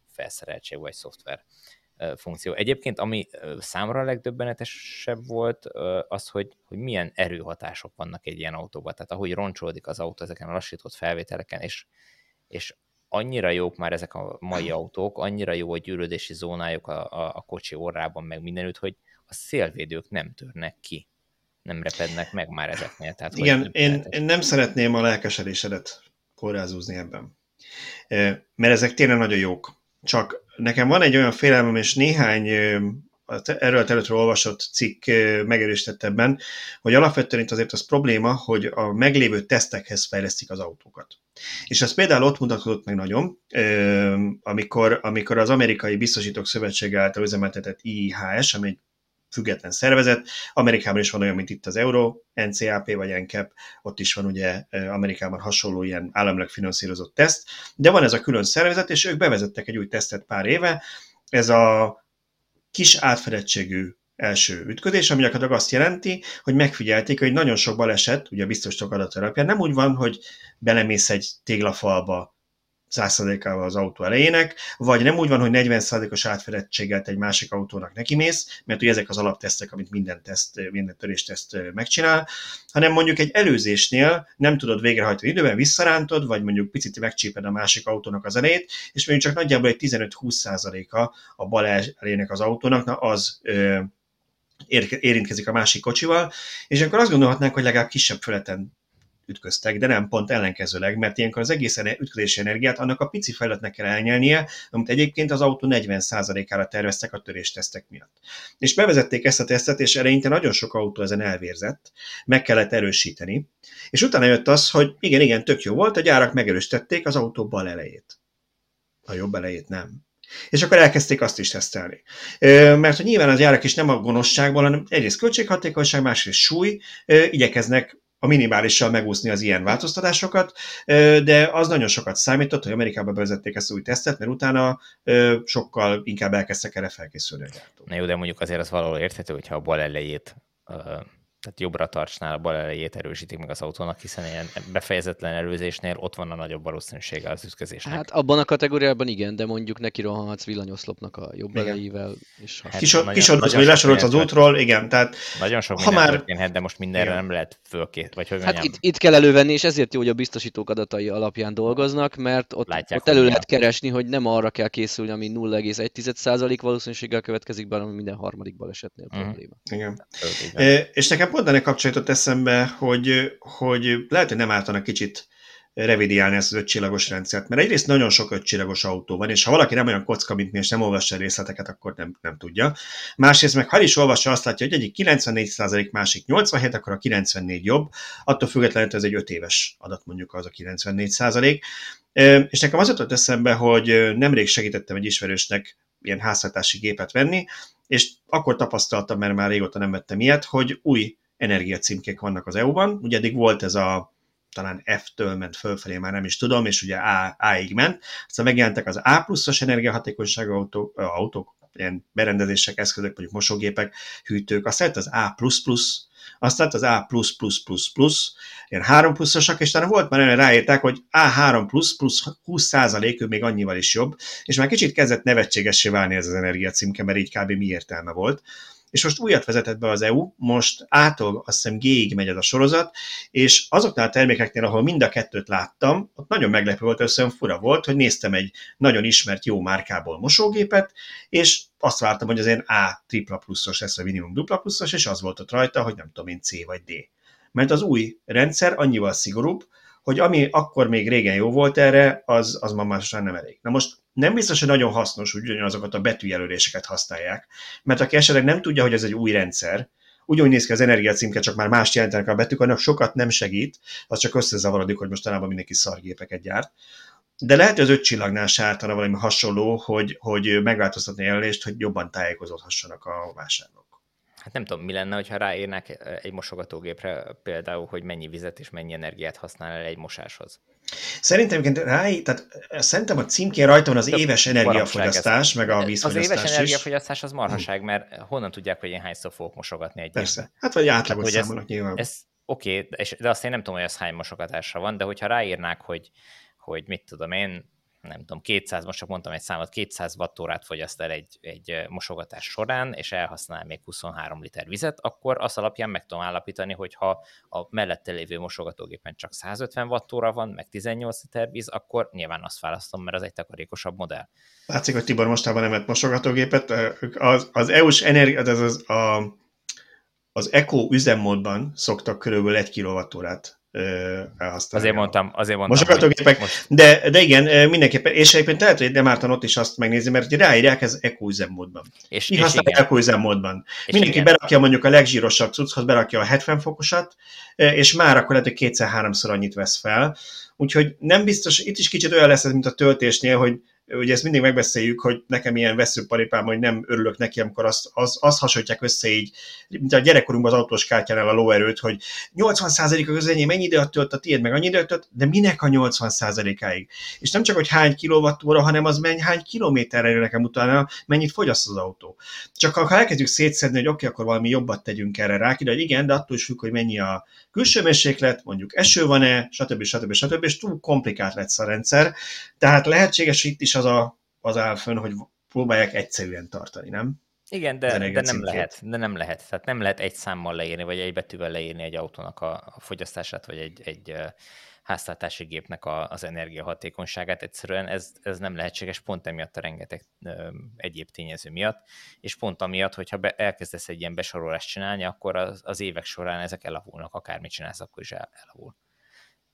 felszereltség, vagy szoftver funkció. Egyébként, ami számra a legdöbbenetesebb volt, az, hogy, hogy milyen erőhatások vannak egy ilyen autóban. Tehát ahogy roncsolódik az autó ezeken a lassított felvételeken, és, és annyira jók már ezek a mai autók, annyira jó a gyűrődési zónájuk a, a, a kocsi orrában, meg mindenütt, hogy a szélvédők nem törnek ki. Nem repednek meg már ezeknél. Tehát, Igen, én, én nem szeretném a lelkesedésedet korrázúzni ebben. Mert ezek tényleg nagyon jók. Csak nekem van egy olyan félelmem, és néhány erről a területről olvasott cikk megerősített ebben, hogy alapvetően itt azért az probléma, hogy a meglévő tesztekhez fejlesztik az autókat. És ez például ott mutatkozott meg nagyon, amikor, amikor az amerikai biztosítók szövetsége által üzemeltetett IIHS, ami egy független szervezet. Amerikában is van olyan, mint itt az Euro, NCAP vagy NCAP, ott is van ugye Amerikában hasonló ilyen államilag finanszírozott teszt, de van ez a külön szervezet, és ők bevezettek egy új tesztet pár éve, ez a kis átfedettségű első ütközés, ami gyakorlatilag azt jelenti, hogy megfigyelték, hogy nagyon sok baleset, ugye a biztosítók alapján nem úgy van, hogy belemész egy téglafalba 100%-ával az autó elejének, vagy nem úgy van, hogy 40%-os átfedettséggel egy másik autónak nekimész, mert ugye ezek az alaptesztek, amit minden, teszt, minden törésteszt megcsinál, hanem mondjuk egy előzésnél nem tudod végrehajtani időben, visszarántod, vagy mondjuk picit megcsíped a másik autónak az elejét, és mondjuk csak nagyjából egy 15-20%-a a bal elének az autónak, na az érintkezik a másik kocsival, és akkor azt gondolhatnánk, hogy legalább kisebb feleten ütköztek, de nem pont ellenkezőleg, mert ilyenkor az egész ütközési energiát annak a pici felületnek kell elnyelnie, amit egyébként az autó 40%-ára terveztek a töréstesztek miatt. És bevezették ezt a tesztet, és eleinte nagyon sok autó ezen elvérzett, meg kellett erősíteni, és utána jött az, hogy igen, igen, tök jó volt, a gyárak megerősítették az autó bal elejét. A jobb elejét nem. És akkor elkezdték azt is tesztelni. Mert hogy nyilván az gyárak is nem a gonoszságból, hanem egyrészt költséghatékonyság, másrészt súly, igyekeznek a minimálissal megúszni az ilyen változtatásokat, de az nagyon sokat számított, hogy Amerikában bevezették ezt az új tesztet, mert utána sokkal inkább elkezdtek erre felkészülni a gyártók. Na jó, de mondjuk azért az valahol érthető, hogyha a bal elejét tehát jobbra tartsnál a bal elejét erősítik meg az autónak, hiszen ilyen befejezetlen előzésnél ott van a nagyobb valószínűsége az ütközésnek. Hát abban a kategóriában igen, de mondjuk neki rohanhatsz villanyoszlopnak a jobb igen. elejével. És hát Kisodulsz, hogy lesorolsz az útról, igen, tehát nagyon sok ha már... történhet, de most mindenre igen. nem lehet fölkét, vagy hogy Hát itt, itt, kell elővenni, és ezért jó, hogy a biztosítók adatai alapján dolgoznak, mert ott, Látják, ott elő lehet keresni, hogy nem arra kell készülni, ami 0,1% valószínűséggel következik be, hanem minden harmadik balesetnél uh-huh. probléma. Igen. igen. És nekem pont ennek kapcsolatot eszembe, hogy, hogy lehet, hogy nem ártana kicsit revidiálni ezt az ötcsillagos rendszert, mert egyrészt nagyon sok ötcsillagos autó van, és ha valaki nem olyan kocka, mint mi, és nem olvassa a részleteket, akkor nem, nem tudja. Másrészt meg ha is olvassa, azt látja, hogy egyik 94%, másik 87, akkor a 94 jobb, attól függetlenül, hogy ez egy 5 éves adat mondjuk az a 94%. És nekem az jutott eszembe, hogy nemrég segítettem egy ismerősnek ilyen háztartási gépet venni, és akkor tapasztaltam, mert már régóta nem vettem ilyet, hogy új energiacímkék vannak az EU-ban. Ugye eddig volt ez a talán F-től ment fölfelé, már nem is tudom, és ugye A-ig ment. Aztán megjelentek az A pluszos energiahatékonyságú autó, autók, ilyen berendezések, eszközök, mondjuk mosógépek, hűtők, aztán az A++, aztán az A++++, ilyen 3 pluszosak, és talán volt már olyan, ráírták, hogy A3 plusz, plusz 20 százalék, ő még annyival is jobb, és már kicsit kezdett nevetségessé válni ez az energiacímke, mert így kb. mi értelme volt és most újat vezetett be az EU, most ától azt hiszem G-ig megy ez a sorozat, és azoknál a termékeknél, ahol mind a kettőt láttam, ott nagyon meglepő volt, összön fura volt, hogy néztem egy nagyon ismert jó márkából mosógépet, és azt vártam, hogy azért A tripla pluszos lesz, vagy minimum dupla pluszos, és az volt ott rajta, hogy nem tudom én C vagy D. Mert az új rendszer annyival szigorúbb, hogy ami akkor még régen jó volt erre, az, az ma már nem elég. Na most nem biztos, hogy nagyon hasznos, hogy ugyanazokat a betűjelöléseket használják, mert aki esetleg nem tudja, hogy ez egy új rendszer, ugyanúgy néz ki az energiacímke, csak már más jelentenek a betűk, annak sokat nem segít, az csak összezavarodik, hogy mostanában mindenki szargépeket gyárt. De lehet, hogy az öt csillagnál sártana valami hasonló, hogy, hogy megváltoztatni a jelölést, hogy jobban tájékozódhassanak a vásárlók hát nem tudom, mi lenne, ha ráírnák egy mosogatógépre például, hogy mennyi vizet és mennyi energiát használ el egy mosáshoz. Szerintem, rá, tehát szerintem a címkén rajta van az Több éves energiafogyasztás, meg a vízfogyasztás Az éves is. energiafogyasztás az marhaság, mert honnan tudják, hogy én hányszor fogok mosogatni egy Persze, évben? hát vagy átlagos hát, számolnak nyilván. Ez, oké, okay, de azt én nem tudom, hogy ez hány mosogatásra van, de hogyha ráírnák, hogy, hogy mit tudom én, nem tudom, 200, most csak mondtam egy számot, 200 wattórát fogyaszt el egy, egy mosogatás során, és elhasznál még 23 liter vizet, akkor az alapján meg tudom állapítani, hogy ha a mellette lévő mosogatógépen csak 150 wattóra van, meg 18 liter víz, akkor nyilván azt választom, mert az egy takarékosabb modell. Látszik, hogy Tibor mostában nem vett mosogatógépet. Az, az EU-s energia, az, az, a, az Eco üzemmódban szoktak körülbelül 1 kWh elhasználni. Azért mondtam, azért mondtam. Mosogatógépek, most... de, de igen, mindenképpen, és egyébként lehet, hogy nem ártan ott is azt megnézni, mert ugye ráírják ez eco üzemmódban. És, Mi használják eco üzemmódban. Mindenki igen. berakja mondjuk a legzsírosabb cucchoz, berakja a 70 fokosat, és már akkor lehet, hogy kétszer-háromszor annyit vesz fel. Úgyhogy nem biztos, itt is kicsit olyan lesz ez, mint a töltésnél, hogy ugye ezt mindig megbeszéljük, hogy nekem ilyen veszőparipám, hogy nem örülök neki, amikor azt, az, azt hasonlítják össze így, mint a gyerekkorunkban az autós kártyánál a lóerőt, hogy 80%-a az enyém mennyi időt tölt, a tiéd meg annyi időt tölt, de minek a 80%-áig? És nem csak, hogy hány kilovattóra, hanem az mennyi, hány kilométerre jön nekem utána, mennyit fogyaszt az autó. Csak ha elkezdjük szétszedni, hogy oké, okay, akkor valami jobbat tegyünk erre rá, de hogy igen, de attól is függ, hogy mennyi a külső mérséklet, mondjuk eső van-e, stb. stb. stb. stb. és túl komplikált lesz a rendszer. Tehát lehetséges itt is az, a, az áll fönn, hogy próbálják egyszerűen tartani, nem? Igen, de, de nem lehet, de nem lehet. Tehát nem lehet egy számmal leírni, vagy egy betűvel leírni egy autónak a, a fogyasztását, vagy egy, egy háztartási gépnek a, az energiahatékonyságát. Egyszerűen ez, ez nem lehetséges pont emiatt a rengeteg ö, egyéb tényező miatt, és pont amiatt, hogyha be, elkezdesz egy ilyen besorolást csinálni, akkor az, az évek során ezek elavulnak, akármit csinálsz, akkor is el, elavul.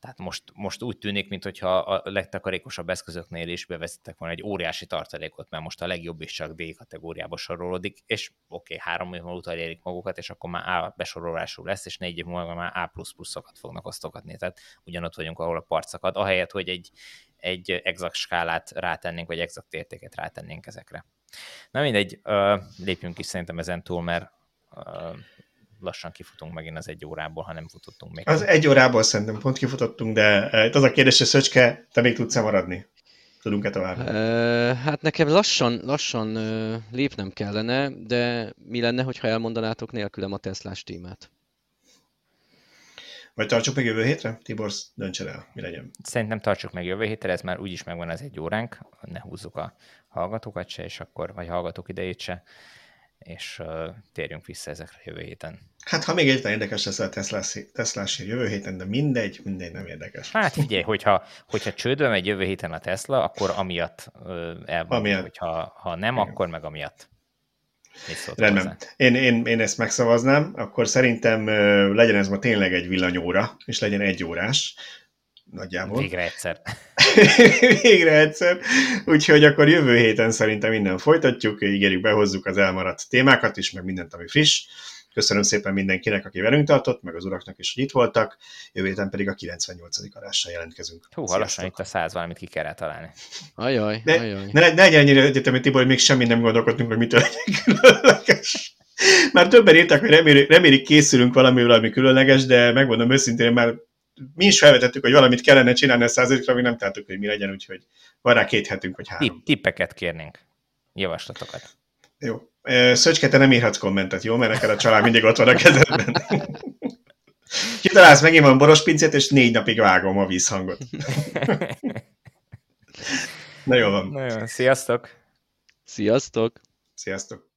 Tehát most, most úgy tűnik, mintha a legtakarékosabb eszközöknél is bevezettek volna egy óriási tartalékot, mert most a legjobb is csak D kategóriába sorolódik, és oké, okay, három év múlva érik magukat, és akkor már A besorolású lesz, és négy év múlva már A++-okat fognak osztogatni. Tehát ugyanott vagyunk, ahol a parcakat, ahelyett, hogy egy, egy exakt skálát rátennénk, vagy exakt értéket rátennénk ezekre. Na mindegy, lépjünk is szerintem ezen túl, mert lassan kifutunk megint az egy órából, ha nem futottunk még. Az egy órából szerintem pont kifutottunk, de eh, itt az a kérdés, hogy Szöcske, te még tudsz-e maradni? Tudunk-e tovább? hát nekem lassan, lassan lépnem kellene, de mi lenne, hogyha elmondanátok nélkülem a Teslás tímet? Vagy tartsuk meg jövő hétre? Tibor, döntsed el, mi legyen. Szerintem tartsuk meg jövő hétre, ez már úgyis megvan az egy óránk, ne húzzuk a hallgatókat se, és akkor, vagy hallgatók idejét se és uh, térjünk vissza ezekre jövő héten. Hát, ha még egyetlen érdekes lesz a Tesla jövő héten, de mindegy, mindegy nem érdekes. Hát figyelj, hogyha, hogyha csődbe megy jövő héten a Tesla, akkor amiatt el van, amiatt. hogyha ha nem, Igen. akkor meg amiatt. Rendben. Én, én, én ezt megszavaznám, akkor szerintem legyen ez ma tényleg egy villanyóra, és legyen egy órás. nagyjából. Végre egyszer. [laughs] Végre egyszer. Úgyhogy akkor jövő héten szerintem minden folytatjuk, ígérjük, behozzuk az elmaradt témákat is, meg mindent, ami friss. Köszönöm szépen mindenkinek, aki velünk tartott, meg az uraknak is, hogy itt voltak. Jövő héten pedig a 98. adással jelentkezünk. Hú, lassan itt a száz valamit ki kell találni. Ajaj, De, ajaj. ne, ne legyen ennyire egyetemi Tibor, hogy még semmi nem gondolkodtunk, hogy mitől legyen különleges. Már többen írták, hogy remélik, remélik készülünk valami, valami különleges, de megmondom őszintén, már mi is felvetettük, hogy valamit kellene csinálni a századikra, mi nem tettük, hogy mi legyen, úgyhogy van rá két hetünk, vagy három. Tipp, tippeket kérnénk. Javaslatokat. Jó. Szöcske, te nem írhatsz kommentet, jó? Mert neked a család mindig ott van a kezedben. [laughs] Kitalálsz megint van boros pincét, és négy napig vágom a vízhangot. [laughs] Na jó van. Na jó, sziasztok! Sziasztok! Sziasztok!